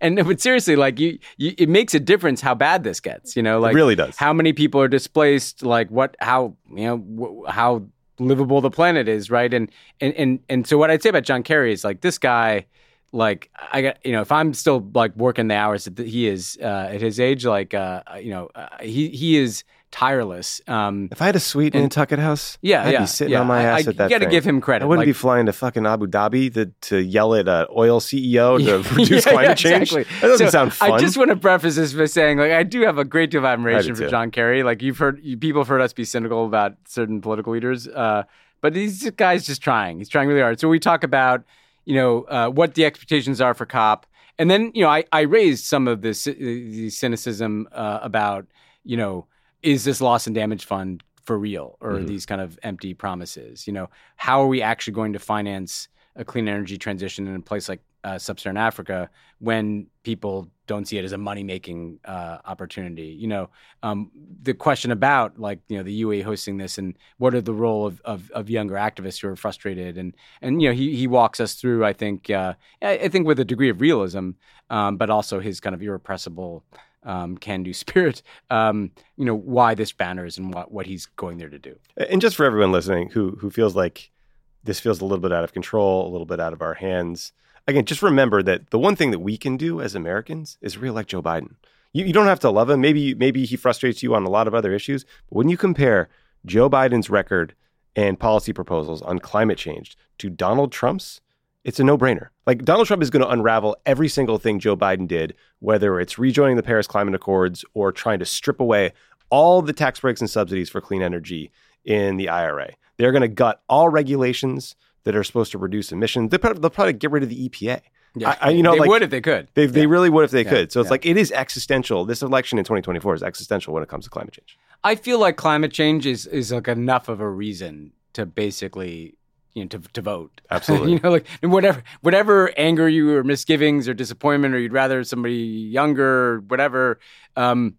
and, but seriously, like you, you, it makes a difference how bad this gets. You know, like really does. How many people are displaced? Like what? How you know how livable the planet is, right? And and and and so what I'd say about John Kerry is like this guy. Like I got, you know, if I'm still like working the hours that he is uh, at his age, like uh, you know, uh, he he is tireless. Um, if I had a suite in Nantucket House, yeah, I'd yeah, be sitting yeah. on my ass I- at that. You got to give him credit. I wouldn't like, be flying to fucking Abu Dhabi to, to yell at an oil CEO to reduce Yeah, climate change. exactly. That doesn't So sound fun. I just want to preface this by saying, like, I do have a great deal of admiration for too. John Kerry. Like, you've heard you, people have heard us be cynical about certain political leaders, uh, but this guy's just trying. He's trying really hard. So we talk about, you know, uh, what the expectations are for COP, and then you know, I, I raised some of this the cynicism uh, about, you know, is this loss and damage fund for real or Mm-hmm. these kind of empty promises? You know, how are we actually going to finance a clean energy transition in a place like uh, sub-Saharan Africa when people don't see it as a money-making uh, opportunity? You know, um, the question about like you know the UAE hosting this and what are the role of, of, of younger activists who are frustrated and and you know he he walks us through I think uh, I, I think with a degree of realism, um, but also his kind of irrepressible um, can-do spirit. Um, you know why this banner is and what what he's going there to do. And just for everyone listening who who feels like this feels a little bit out of control, a little bit out of our hands, again, just remember that the one thing that we can do as Americans is re-elect Joe Biden. You, you don't have to love him. Maybe maybe he frustrates you on a lot of other issues, but when you compare Joe Biden's record and policy proposals on climate change to Donald Trump's, it's a no-brainer. Like Donald Trump is going to unravel every single thing Joe Biden did, whether it's rejoining the Paris Climate Accords or trying to strip away all the tax breaks and subsidies for clean energy in the IRA. They're going to gut all regulations that are supposed to reduce emissions. They'll probably, they'll probably get rid of the EPA. Yeah, I, you know, they like, would if they could. They, they really would if they Yeah, could. So it's yeah. like it is existential. This election in 2024 is existential when it comes to climate change. I feel like climate change is is like enough of a reason to basically you know to to vote. Absolutely. you know, like whatever whatever anger you or misgivings or disappointment or you'd rather somebody younger or whatever. Um,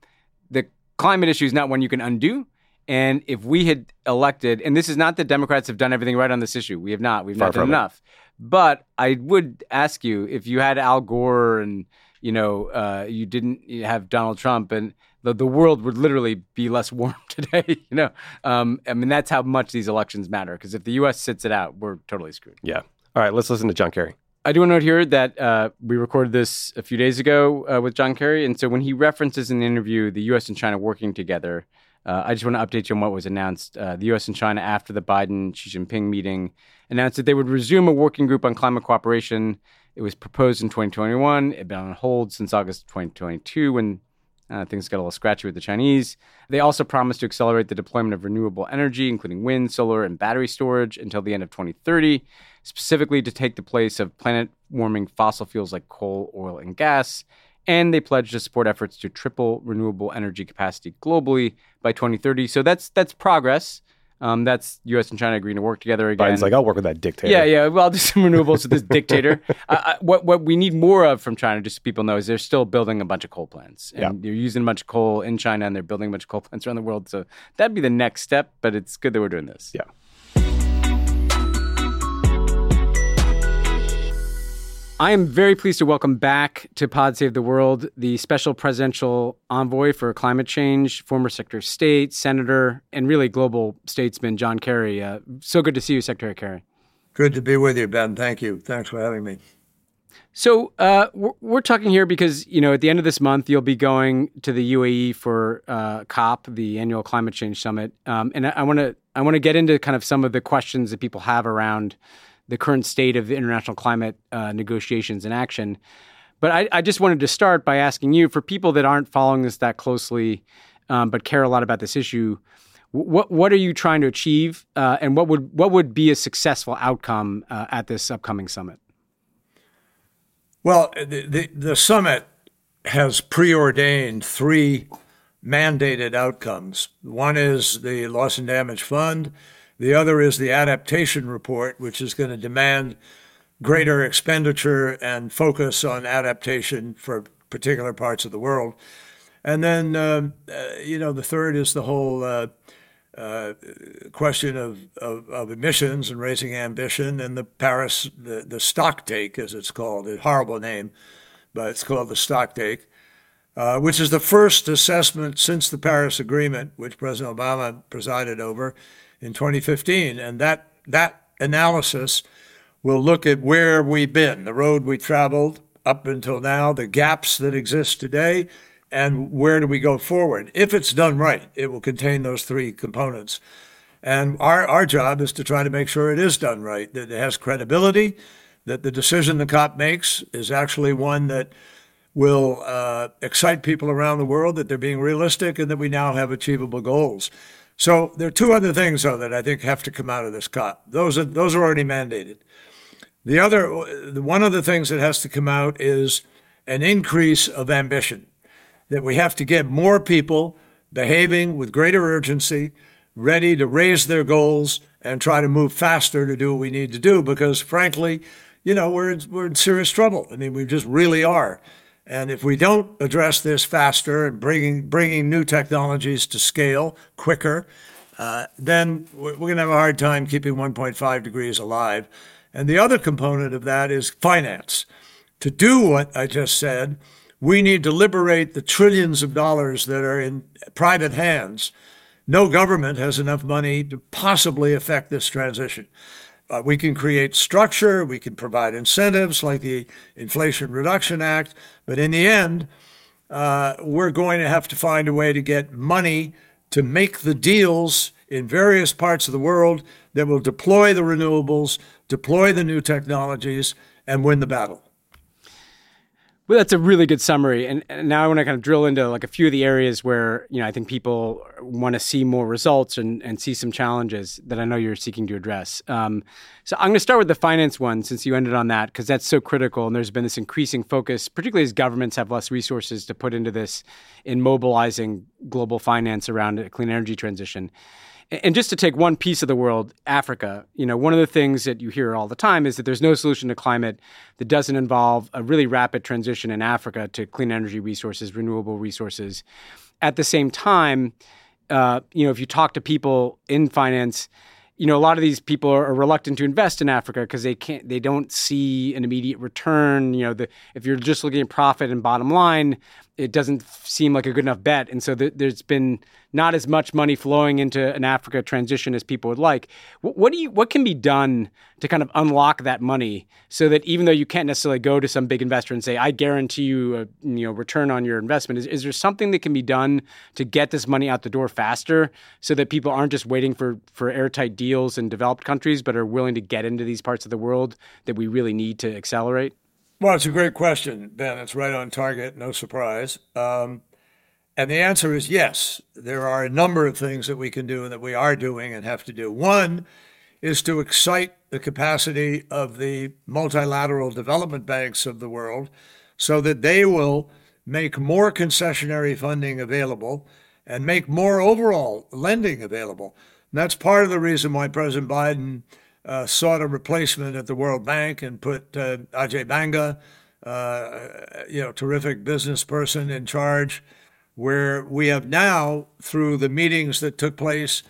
the climate issue is not one you can undo. And if we had elected, and this is not that Democrats have done everything right on this issue, we have not. We've Far not done it. enough. But I would ask you if you had Al Gore and you know uh, you didn't have Donald Trump, and the, the world would literally be less warm today. You know, um, I mean, that's how much these elections matter. Because if the U.S. sits it out, we're totally screwed. Yeah. All right, let's listen to John Kerry. I do want to note here that uh, we recorded this a few days ago uh, with John Kerry, and so when he references in the interview the U.S. and China working together, uh, I just want to update you on what was announced. Uh, the U.S. and China, after the Biden Xi Jinping meeting, announced that they would resume a working group on climate cooperation. It was proposed in 2021. It had been on hold since August 2022 when uh, things got a little scratchy with the Chinese. They also promised to accelerate the deployment of renewable energy, including wind, solar, and battery storage, until the end of 2030, specifically to take the place of planet warming fossil fuels like coal, oil, and gas and they pledged to support efforts to triple renewable energy capacity globally by 2030. So that's that's progress. Um, that's U.S. and China agreeing to work together again. Biden's like, I'll work with that dictator. Yeah, yeah. Well, I'll do some renewables with this dictator. Uh, what what we need more of from China, just so people know, is they're still building a bunch of coal plants, and Yeah. they're using a bunch of coal in China, and they're building a bunch of coal plants around the world. So that'd be the next step. But it's good that we're doing this. Yeah. I am very pleased to welcome back to Pod Save the World the special presidential envoy for climate change, former Secretary of State, Senator, and really global statesman John Kerry. Uh, so good to see you, Secretary Kerry. Good to be with you, Ben. Thank you. Thanks for having me. So uh, we're, we're talking here because you know at the end of this month you'll be going to the UAE for uh, COP, the annual climate change summit, um, and I want to I want to get into kind of some of the questions that people have around the current state of international climate uh, negotiations and action. But I, I just wanted to start by asking you, for people that aren't following this that closely, um, but care a lot about this issue, what what are you trying to achieve, uh, and what would what would be a successful outcome uh, at this upcoming summit? Well, the, the, the summit has preordained three mandated outcomes. One is the loss and damage fund. The other is the adaptation report, which is going to demand greater expenditure and focus on adaptation for particular parts of the world. And then, um, uh, you know, the third is the whole uh, uh, question of, of, of emissions and raising ambition and the Paris, the, the stock take, as it's called, a horrible name, but it's called the stock take, uh, which is the first assessment since the Paris Agreement, which President Obama presided over in 2015. And that, that analysis will look at where we've been, the road we traveled up until now, the gaps that exist today, and where do we go forward. If it's done right, it will contain those three components. And our, our job is to try to make sure it is done right, that it has credibility, that the decision the COP makes is actually one that will uh, excite people around the world, that they're being realistic, and that we now have achievable goals. So there are two other things, though, that I think have to come out of this COP. Those are those are already mandated. The other, one of the things that has to come out is an increase of ambition. That we have to get more people behaving with greater urgency, ready to raise their goals and try to move faster to do what we need to do. Because frankly, you know, we're in, we're in serious trouble. I mean, we just really are. And if we don't address this faster and bringing bringing new technologies to scale quicker, uh, then we're, we're going to have a hard time keeping 1.5 degrees alive. And the other component of that is finance. To do what I just said, we need to liberate the trillions of dollars that are in private hands. No government has enough money to possibly affect this transition. Uh, we can create structure, we can provide incentives like the Inflation Reduction Act, but in the end, uh, we're going to have to find a way to get money to make the deals in various parts of the world that will deploy the renewables, deploy the new technologies, and win the battle. Well, that's a really good summary, and, and now I want to kind of drill into like a few of the areas where you know I think people want to see more results and, and see some challenges that I know you're seeking to address. Um, so I'm going to start with the finance one since you ended on that because that's so critical, and there's been this increasing focus, particularly as governments have less resources to put into this in mobilizing global finance around a clean energy transition. And just to take one piece of the world, Africa, you know, one of the things that you hear all the time is that there's no solution to climate that doesn't involve a really rapid transition in Africa to clean energy resources, renewable resources. At the same time, uh, you know, if you talk to people in finance, you know, a lot of these people are reluctant to invest in Africa because they can't, they don't see an immediate return. You know, the, if you're just looking at profit and bottom line, it doesn't seem like a good enough bet. And so th- there's been not as much money flowing into an Africa transition as people would like. W- what do you what can be done to kind of unlock that money so that even though you can't necessarily go to some big investor and say I guarantee you a you know return on your investment, is, is there something that can be done to get this money out the door faster so that people aren't just waiting for for airtight deals in developed countries, but are willing to get into these parts of the world that we really need to accelerate? Well, it's a great question, Ben. It's right on target, no surprise. Um, and the answer is yes. There are a number of things that we can do and that we are doing and have to do. One is to excite the capacity of the multilateral development banks of the world so that they will make more concessionary funding available and make more overall lending available. And that's part of the reason why President Biden uh, sought a replacement at the World Bank and put uh, Ajay Banga, uh, you know, terrific business person in charge. Where we have now, through the meetings that took place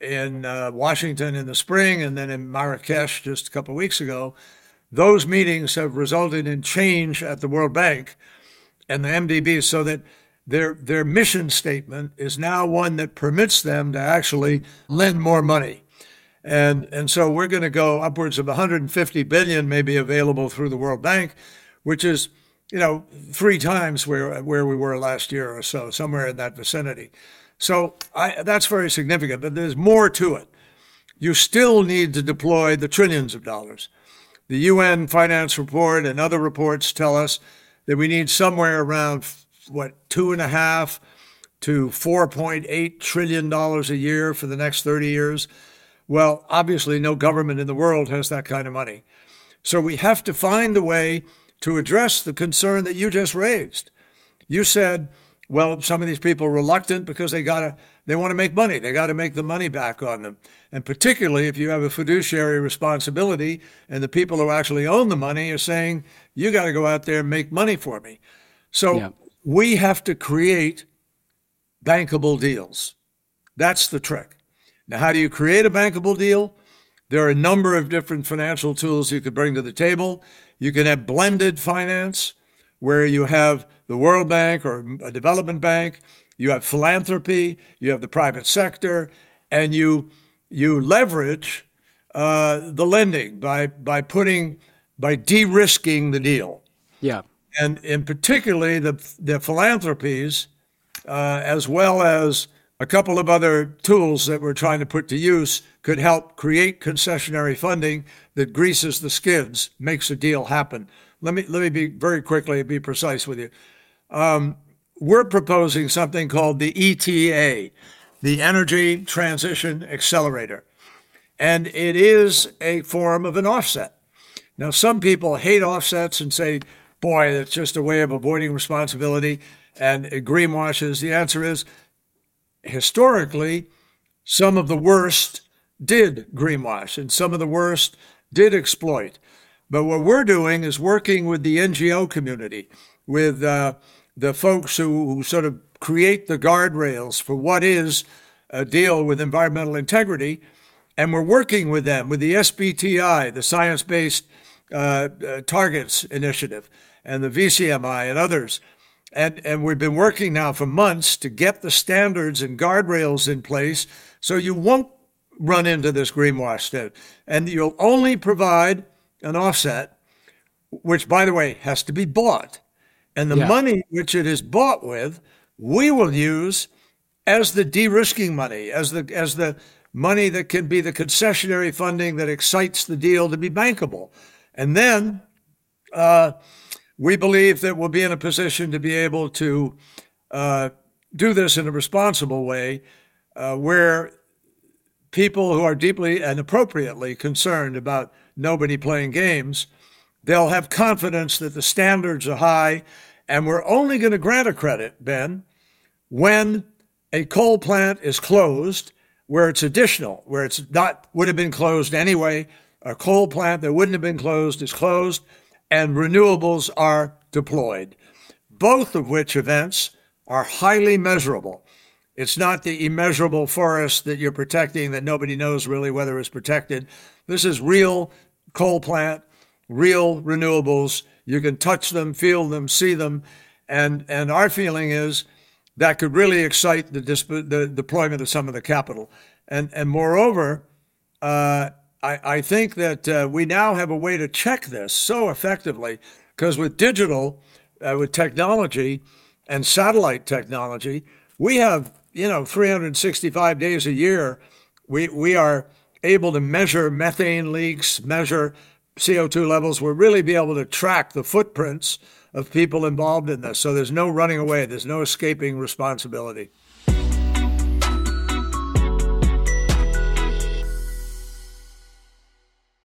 in uh, Washington in the spring and then in Marrakesh just a couple of weeks ago, those meetings have resulted in change at the World Bank and the MDB so that their their mission statement is now one that permits them to actually lend more money. And, and so we're going to go upwards of 150 billion maybe available through the World Bank, which is, you know, three times where, where we were last year or so, somewhere in that vicinity. So I, that's very significant, but there's more to it. You still need to deploy the trillions of dollars. The UN finance report and other reports tell us that we need somewhere around what two and a half to 4.8 trillion dollars a year for the next 30 years. Well, obviously, no government in the world has that kind of money. So we have to find a way to address the concern that you just raised. You said, well, some of these people are reluctant because they gotta they want to make money. They got to make the money back on them. And particularly if you have a fiduciary responsibility and the people who actually own the money are saying, you got to go out there and make money for me. So yeah. we have to create bankable deals. That's the trick. Now, how do you create a bankable deal? There are a number of different financial tools you could bring to the table. You can have blended finance, where you have the World Bank or a development bank, you have philanthropy, you have the private sector, and you you leverage uh, the lending by by putting by de-risking the deal. Yeah, and in particularly the the philanthropies, uh, as well as a couple of other tools that we're trying to put to use could help create concessionary funding that greases the skids, makes a deal happen. Let me let me be very quickly be precise with you. Um, we're proposing something called the ETA, the Energy Transition Accelerator, and it is a form of an offset. Now, some people hate offsets and say, "Boy, that's just a way of avoiding responsibility," and greenwashes. The answer is historically, some of the worst did greenwash and some of the worst did exploit. But what we're doing is working with the NGO community, with uh, the folks who, who sort of create the guardrails for what is a deal with environmental integrity. And we're working with them, with the SBTI, the Science Based uh, uh, Targets Initiative, and the VCMI and others and, and we've been working now for months to get the standards and guardrails in place so you won't run into this greenwash. Thing. And you'll only provide an offset, which, by the way, has to be bought. And the yeah. money which it is bought with, we will use as the de-risking money, as the as the money that can be the concessionary funding that excites the deal to be bankable. And then uh, we believe that we'll be in a position to be able to uh, do this in a responsible way uh, where people who are deeply and appropriately concerned about nobody playing games, they'll have confidence that the standards are high. And we're only going to grant a credit, Ben, when a coal plant is closed, where it's additional, where it's not would have been closed anyway. A coal plant that wouldn't have been closed is closed and renewables are deployed, both of which events are highly measurable. It's not the immeasurable forest that you're protecting that nobody knows really whether it's protected. This is real coal plant, real renewables. You can touch them, feel them, see them. And, and our feeling is that could really excite the, disp- the deployment of some of the capital. And, and moreover, uh, I, I think that uh, we now have a way to check this so effectively because with digital, uh, with technology and satellite technology, we have, you know, 365 days a year, we, we are able to measure methane leaks, measure CO2 levels. We'll really be able to track the footprints of people involved in this. So there's no running away, there's no escaping responsibility.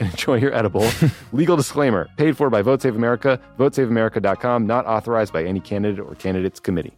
enjoy your edible. Legal disclaimer paid for by Vote Save America, votesaveamerica.com, not authorized by any candidate or candidates committee.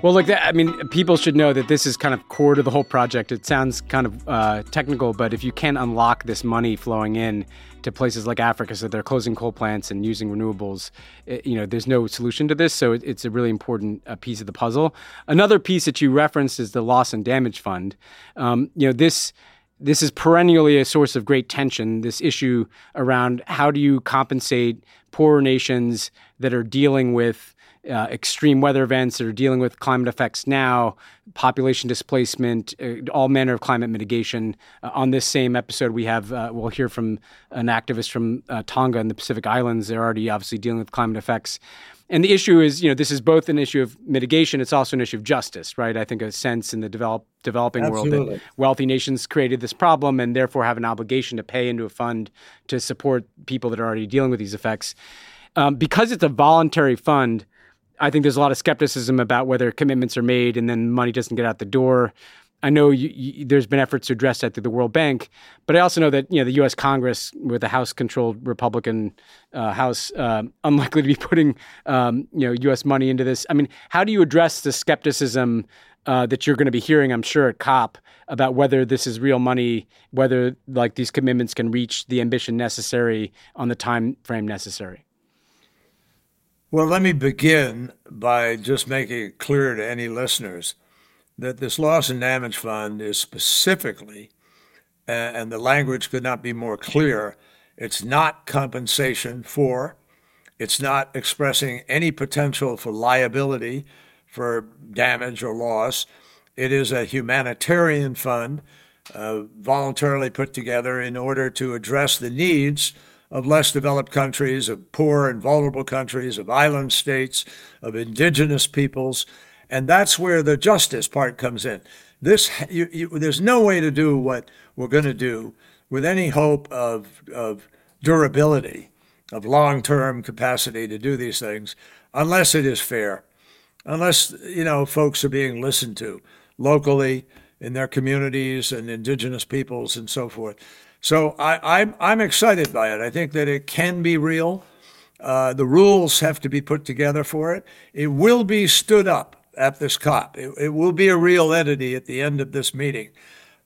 Well, look, that, I mean, people should know that this is kind of core to the whole project. It sounds kind of uh, technical, but if you can unlock this money flowing in to places like Africa, so they're closing coal plants and using renewables, it, you know, there's no solution to this. So it, it's a really important uh, piece of the puzzle. Another piece that you referenced is the loss and damage fund. Um, you know, this this is perennially a source of great tension. This issue around how do you compensate poorer nations that are dealing with uh, extreme weather events that are dealing with climate effects now, population displacement, uh, all manner of climate mitigation. Uh, on this same episode, we have uh, we'll hear from an activist from uh, Tonga and the Pacific Islands. They're already obviously dealing with climate effects. And the issue is, you know, this is both an issue of mitigation. It's also an issue of justice, right? I think a sense in the develop, developing Absolutely. world that wealthy nations created this problem and therefore have an obligation to pay into a fund to support people that are already dealing with these effects. Um, because it's a voluntary fund, I think there's a lot of skepticism about whether commitments are made and then money doesn't get out the door. I know you, you, there's been efforts to address that through the World Bank, but I also know that you know the U.S. Congress, with a House-controlled Republican uh, House, uh, unlikely to be putting um, you know U.S. money into this. I mean, how do you address the skepticism uh, that you're going to be hearing? I'm sure at COP about whether this is real money, whether like these commitments can reach the ambition necessary on the time frame necessary. Well, let me begin by just making it clear to any listeners that this loss and damage fund is specifically, and the language could not be more clear, it's not compensation for, it's not expressing any potential for liability for damage or loss. It is a humanitarian fund uh, voluntarily put together in order to address the needs of less developed countries, of poor and vulnerable countries, of island states, of indigenous peoples. And that's where the justice part comes in. This, you, you, there's no way to do what we're going to do with any hope of, of durability, of long term capacity to do these things, unless it is fair, unless, you know, folks are being listened to locally in their communities and indigenous peoples and so forth. So I, I'm, I'm excited by it. I think that it can be real. Uh, the rules have to be put together for it. It will be stood up at this COP. It, it will be a real entity at the end of this meeting,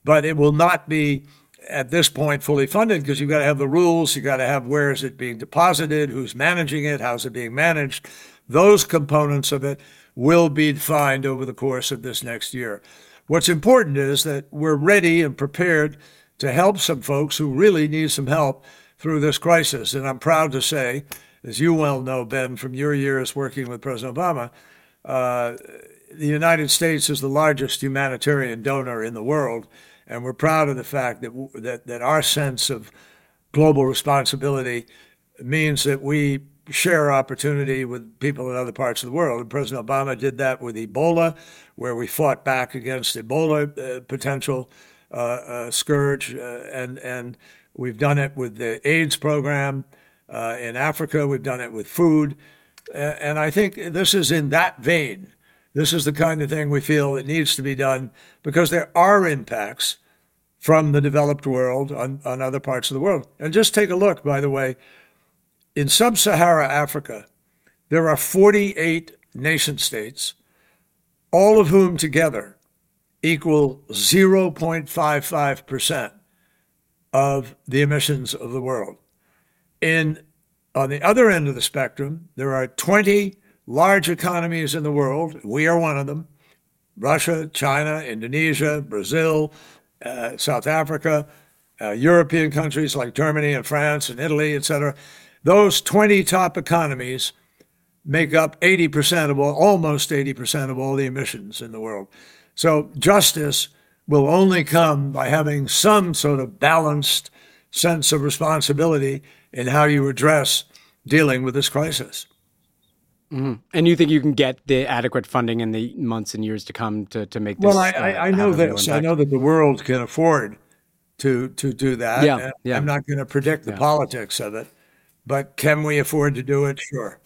but it will not be at this point fully funded because you've got to have the rules, you've got to have where is it being deposited, who's managing it, how's it being managed. Those components of it will be defined over the course of this next year. What's important is that we're ready and prepared to help some folks who really need some help through this crisis. And I'm proud to say, as you well know, Ben, from your years working with President Obama, uh, the United States is the largest humanitarian donor in the world, and we're proud of the fact that that, that our sense of global responsibility means that we share opportunity with people in other parts of the world. And President Obama did that with Ebola, where we fought back against Ebola uh, potential scourge, uh, and and we've done it with the AIDS program uh, in Africa. We've done it with food. And I think this is in that vein. This is the kind of thing we feel it needs to be done because there are impacts from the developed world on, on other parts of the world. And just take a look, by the way, in sub Saharan Africa, there are 48 nation states, all of whom together equal 0.55% of the emissions of the world. In on the other end of the spectrum, there are 20 large economies in the world. We are one of them Russia, China, Indonesia, Brazil, uh, South Africa, uh, European countries like Germany and France and Italy, etc. Those 20 top economies make up 80% of all, almost 80% of all the emissions in the world. So justice will only come by having some sort of balanced sense of responsibility in how you address dealing with this crisis. Mm-hmm. And you think you can get the adequate funding in the months and years to come to, to make this? Well, I, uh, I, I know this. I know that the world can afford to to do that. Yeah, yeah. I'm not going to predict the yeah. politics of it, but can we afford to do it? Sure.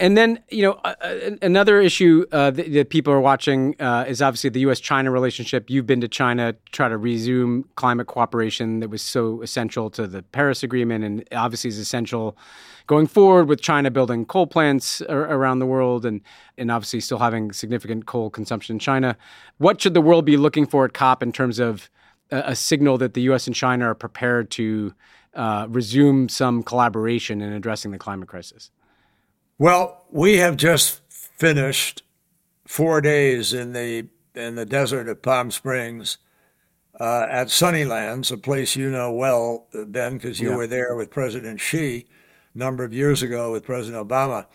And then, you know, uh, another issue uh, that, that, people are watching uh, is obviously the U.S. China relationship. You've been to China to try to resume climate cooperation that was so essential to the Paris Agreement and obviously is essential going forward with China building coal plants ar- around the world and, and obviously still having significant coal consumption in China. What should the world be looking for at COP in terms of a, a signal that the U.S. and China are prepared to uh, resume some collaboration in addressing the climate crisis? Well, we have just finished four days in the in the desert of Palm Springs uh, at Sunnylands, a place you know well, Ben, because you yeah. were there with President Xi a number of years ago with President Obama.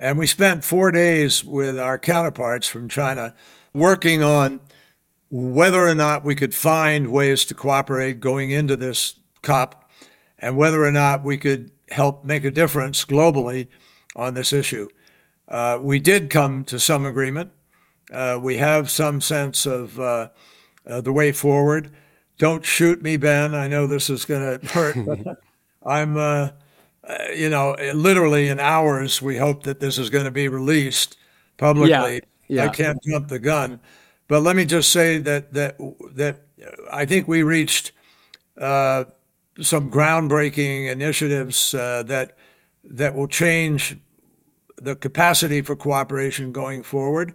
And we spent four days with our counterparts from China working on whether or not we could find ways to cooperate going into this COP and whether or not we could help make a difference globally on this issue. Uh, we did come to some agreement. Uh, we have some sense of uh, uh the way forward. Don't shoot me, Ben. I know this is going to hurt. I'm, uh, uh, you know, literally in hours, we hope that this is going to be released publicly. Yeah, yeah. I can't jump the gun. But let me just say that, that, that I think we reached some groundbreaking initiatives that, that will change the capacity for cooperation going forward.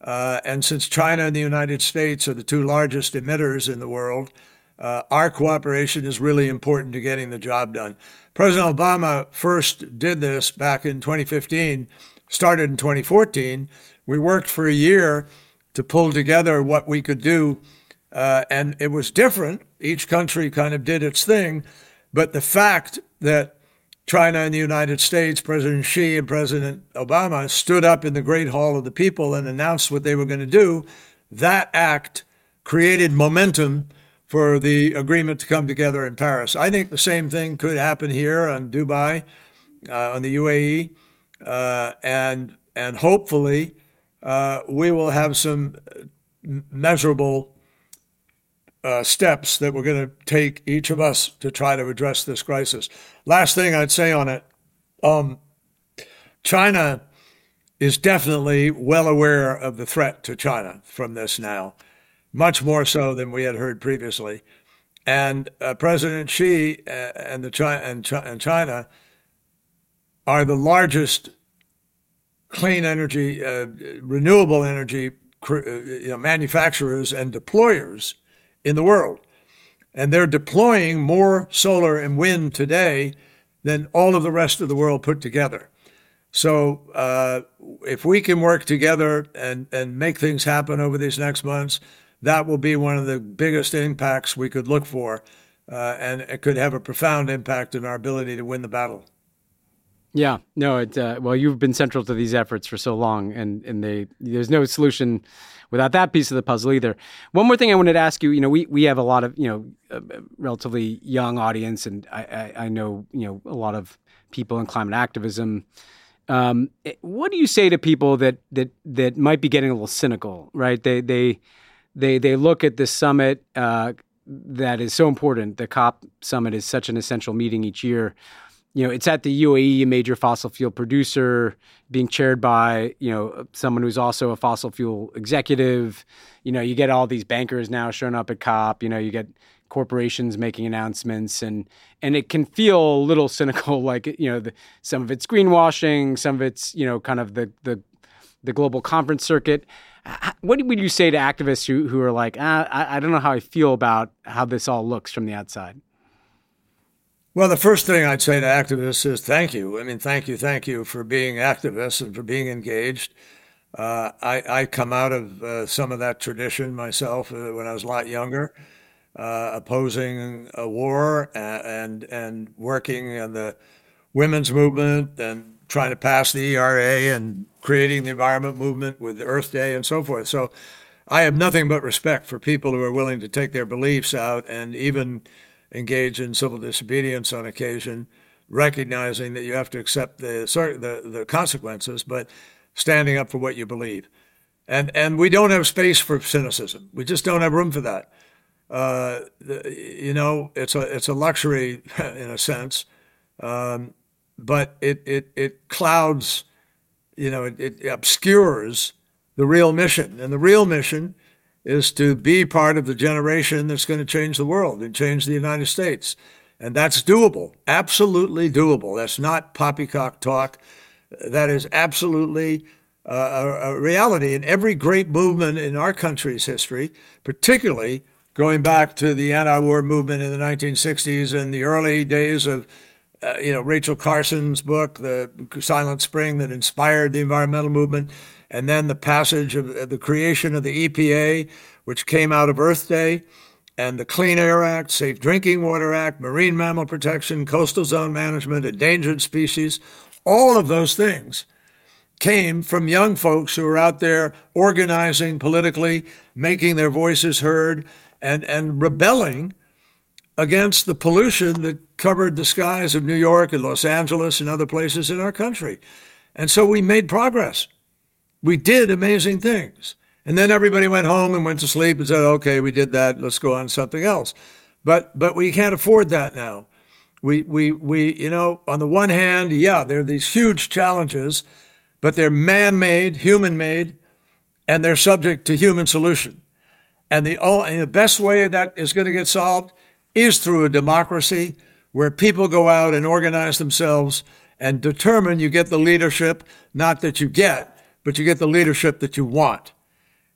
Uh, and since China and the United States are the two largest emitters in the world, uh, our cooperation is really important to getting the job done. President Obama first did this back in 2015, started in 2014. We worked for a year to pull together what we could do, uh, and it was different. Each country kind of did its thing, but the fact that China and the United States, President Xi and President Obama stood up in the Great Hall of the People and announced what they were going to do. That act created momentum for the agreement to come together in Paris. I think the same thing could happen here on Dubai, uh, on the UAE, uh, and and hopefully uh, we will have some measurable uh, steps that we're going to take each of us to try to address this crisis. Last thing I'd say on it um, China is definitely well aware of the threat to China from this now, much more so than we had heard previously. And uh, President Xi uh, and, the China, and, and China are the largest clean energy, uh, renewable energy uh, you know, manufacturers and deployers in the world. And they're deploying more solar and wind today than all of the rest of the world put together. So uh, if we can work together and, and make things happen over these next months, that will be one of the biggest impacts we could look for. Uh, and it could have a profound impact in our ability to win the battle. Yeah, no, it, uh, well, you've been central to these efforts for so long, and, and they, there's no solution without that piece of the puzzle either. One more thing I wanted to ask you, you know, we, we have a lot of, you know, a relatively young audience, and I, I, I know, you know, a lot of people in climate activism. Um, eh, what do you say to people that, that, that might be getting a little cynical, right? They, they, they, they look at this summit uh, that is so important. The COP summit is such an essential meeting each year you know, it's at the UAE, a major fossil fuel producer, being chaired by, you know, someone who's also a fossil fuel executive. You know, you get all these bankers now showing up at COP. You know, you get corporations making announcements, and and it can feel a little cynical, like you know, the, some of it's greenwashing, some of it's you know, kind of the the the global conference circuit. What would you say to activists who who are like, ah, I, I don't know how I feel about how this all looks from the outside? Well, the first thing I'd say to activists is thank you. I mean, thank you, thank you for being activists and for being engaged. Uh, I, I, come out of uh, some of that tradition myself uh, when I was a lot younger, uh, opposing a war and, and, and working in the women's movement and trying to pass the ERA and creating the environment movement with Earth Day and so forth. So I have nothing but respect for people who are willing to take their beliefs out and even engage in civil disobedience on occasion, recognizing that you have to accept the, the, the consequences, but standing up for what you believe. And, and we don't have space for cynicism. We just don't have room for that. Uh, you know, it's a, it's a luxury in a sense, um, but it, it, it clouds, you know, it, it obscures the real mission. And the real mission is to be part of the generation that's going to change the world and change the United States. And that's doable, absolutely doable. That's not poppycock talk. That is absolutely uh, a, a reality. in every great movement in our country's history, particularly going back to the anti-war movement in the 1960s and the early days of uh, you know Rachel Carson's book, The Silent Spring, that inspired the environmental movement and then the passage of uh, the creation of the EPA, which came out of Earth Day, and the Clean Air Act, Safe Drinking Water Act, Marine Mammal Protection, Coastal Zone Management, Endangered Species, all of those things came from young folks who were out there organizing politically, making their voices heard, and, and rebelling against the pollution that covered the skies of New York and Los Angeles and other places in our country. And so we made progress. We did amazing things. And then everybody went home and went to sleep and said, okay, we did that. Let's go on something else. But, but we can't afford that now. We, we, we, you know, on the one hand, yeah, there are these huge challenges, but they're man made, human made, and they're subject to human solution. And the, and the best way that is going to get solved is through a democracy where people go out and organize themselves and determine you get the leadership, not that you get, but you get the leadership that you want.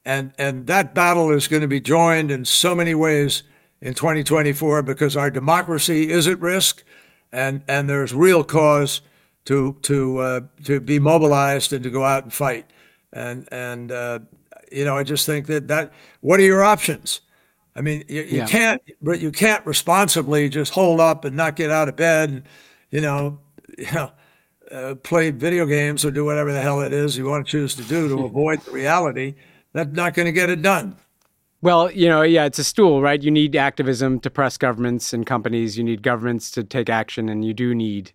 And, and that battle is going to be joined in so many ways in 2024 because our democracy is at risk and, and there's real cause to, to, uh, to be mobilized and to go out and fight. And, and uh, you know, I just think that, that what are your options? I mean, you, you yeah. can't, but you can't responsibly just hold up and not get out of bed and, you know, you know, uh, play video games or do whatever the hell it is you want to choose to do to avoid the reality, that's not going to get it done. Well, you know, yeah, it's a stool, right? You need activism to press governments and companies. You need governments to take action, and you do need,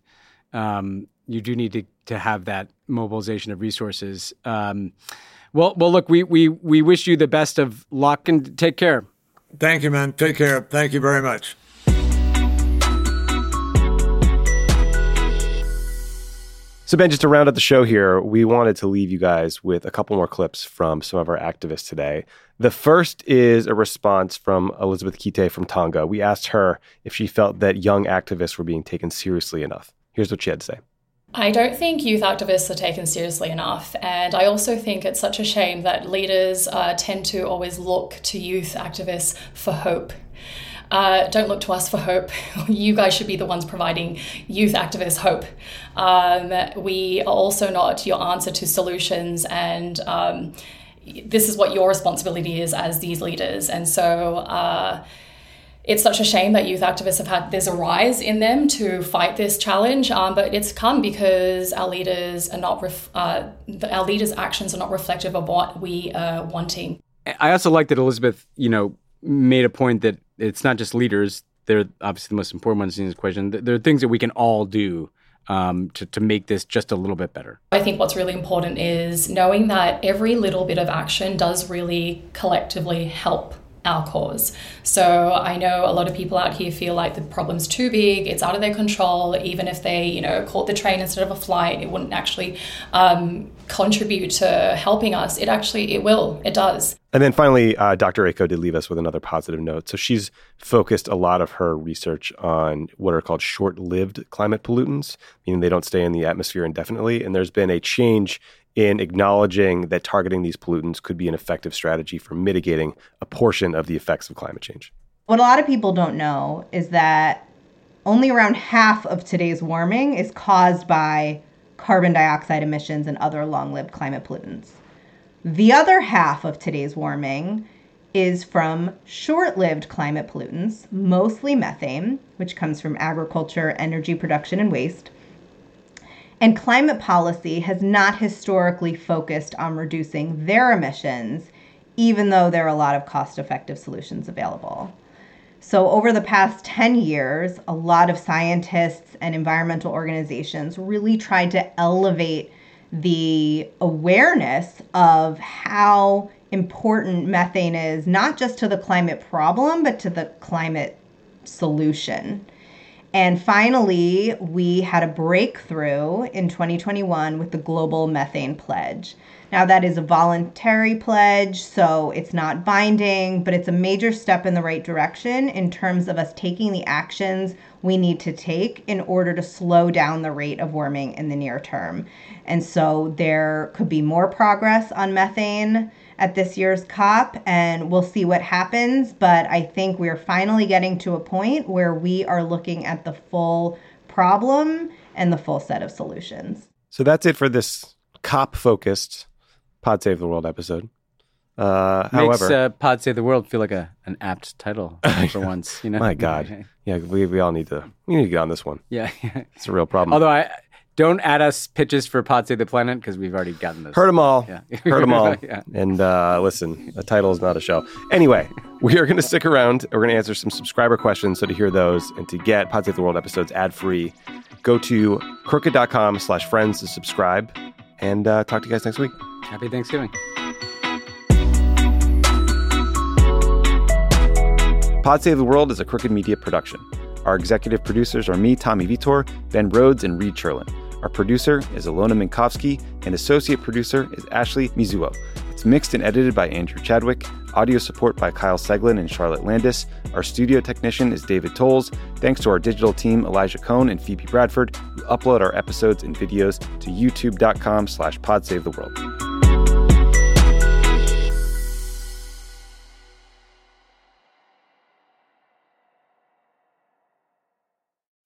um, you do need to, to have that mobilization of resources. Um, well, well, look, we we we wish you the best of luck and take care. Thank you, man. Take care. Thank you very much. So, Ben, just to round out the show here, we wanted to leave you guys with a couple more clips from some of our activists today. The first is a response from Elizabeth Kite from Tonga. We asked her if she felt that young activists were being taken seriously enough. Here's what she had to say. I don't think youth activists are taken seriously enough. And I also think it's such a shame that leaders uh, tend to always look to youth activists for hope. Uh, don't look to us for hope. you guys should be the ones providing youth activists hope. Um, we are also not your answer to solutions, and um, this is what your responsibility is as these leaders. And so, uh, it's such a shame that youth activists have had there's a rise in them to fight this challenge, um, but it's come because our leaders are not ref, uh, our leaders' actions are not reflective of what we are wanting. I also like that Elizabeth, you know, made a point that it's not just leaders; they're obviously the most important ones in this question. There are things that we can all do um, to, to make this just a little bit better? I think what's really important is knowing that every little bit of action does really collectively help our cause. So I know a lot of people out here feel like the problem's too big, it's out of their control. Even if they, you know, caught the train instead of a flight, it wouldn't actually um, contribute to helping us. It actually, it will, it does. And then finally, uh, Dr. Ocko did leave us with another positive note. So she's focused a lot of her research on what are called short-lived climate pollutants, meaning they don't stay in the atmosphere indefinitely. And there's been a change in acknowledging that targeting these pollutants could be an effective strategy for mitigating a portion of the effects of climate change. What a lot of people don't know is that only around half of today's warming is caused by carbon dioxide emissions and other long lived climate pollutants. The other half of today's warming is from short lived climate pollutants, mostly methane, which comes from agriculture, energy production, and waste, and climate policy has not historically focused on reducing their emissions, even though there are a lot of cost effective solutions available. So, over the past 10 years, a lot of scientists and environmental organizations really tried to elevate the awareness of how important methane is, not just to the climate problem, but to the climate solution. And finally, we had a breakthrough in 2021 with the Global Methane Pledge. Now, that is a voluntary pledge, so it's not binding, but it's a major step in the right direction in terms of us taking the actions we need to take in order to slow down the rate of warming in the near term. And so there could be more progress on methane at this year's COP, and we'll see what happens. But I think we're finally getting to a point where we are looking at the full problem and the full set of solutions. So that's it for this COP focused Pod Save the World episode. Uh, Makes however, uh, Pod Save the World feel like a an apt title for once. You know, my God, yeah, we, we all need to we need to get on this one. Yeah, it's a real problem. Although I don't add us pitches for Pod Save the Planet because we've already gotten those. Heard them all. Yeah. Heard them all. Yeah. And uh, listen, a title is not a show. Anyway, we are going to stick around. We're going to answer some subscriber questions. So to hear those and to get Pod Save the World episodes ad free, go to crooked.com slash friends to subscribe and uh, talk to you guys next week. Happy Thanksgiving. Pod Save the World is a Crooked Media production. Our executive producers are me, Tommy Vitor, Ben Rhodes, and Reed Cherlin. Our producer is Alona Minkowski, and associate producer is Ashley Mizuo. It's mixed and edited by Andrew Chadwick. Audio support by Kyle Seglin and Charlotte Landis. Our studio technician is David Tolles. Thanks to our digital team, Elijah Cohn and Phoebe Bradford, who upload our episodes and videos to youtube.com slash podsavetheworld.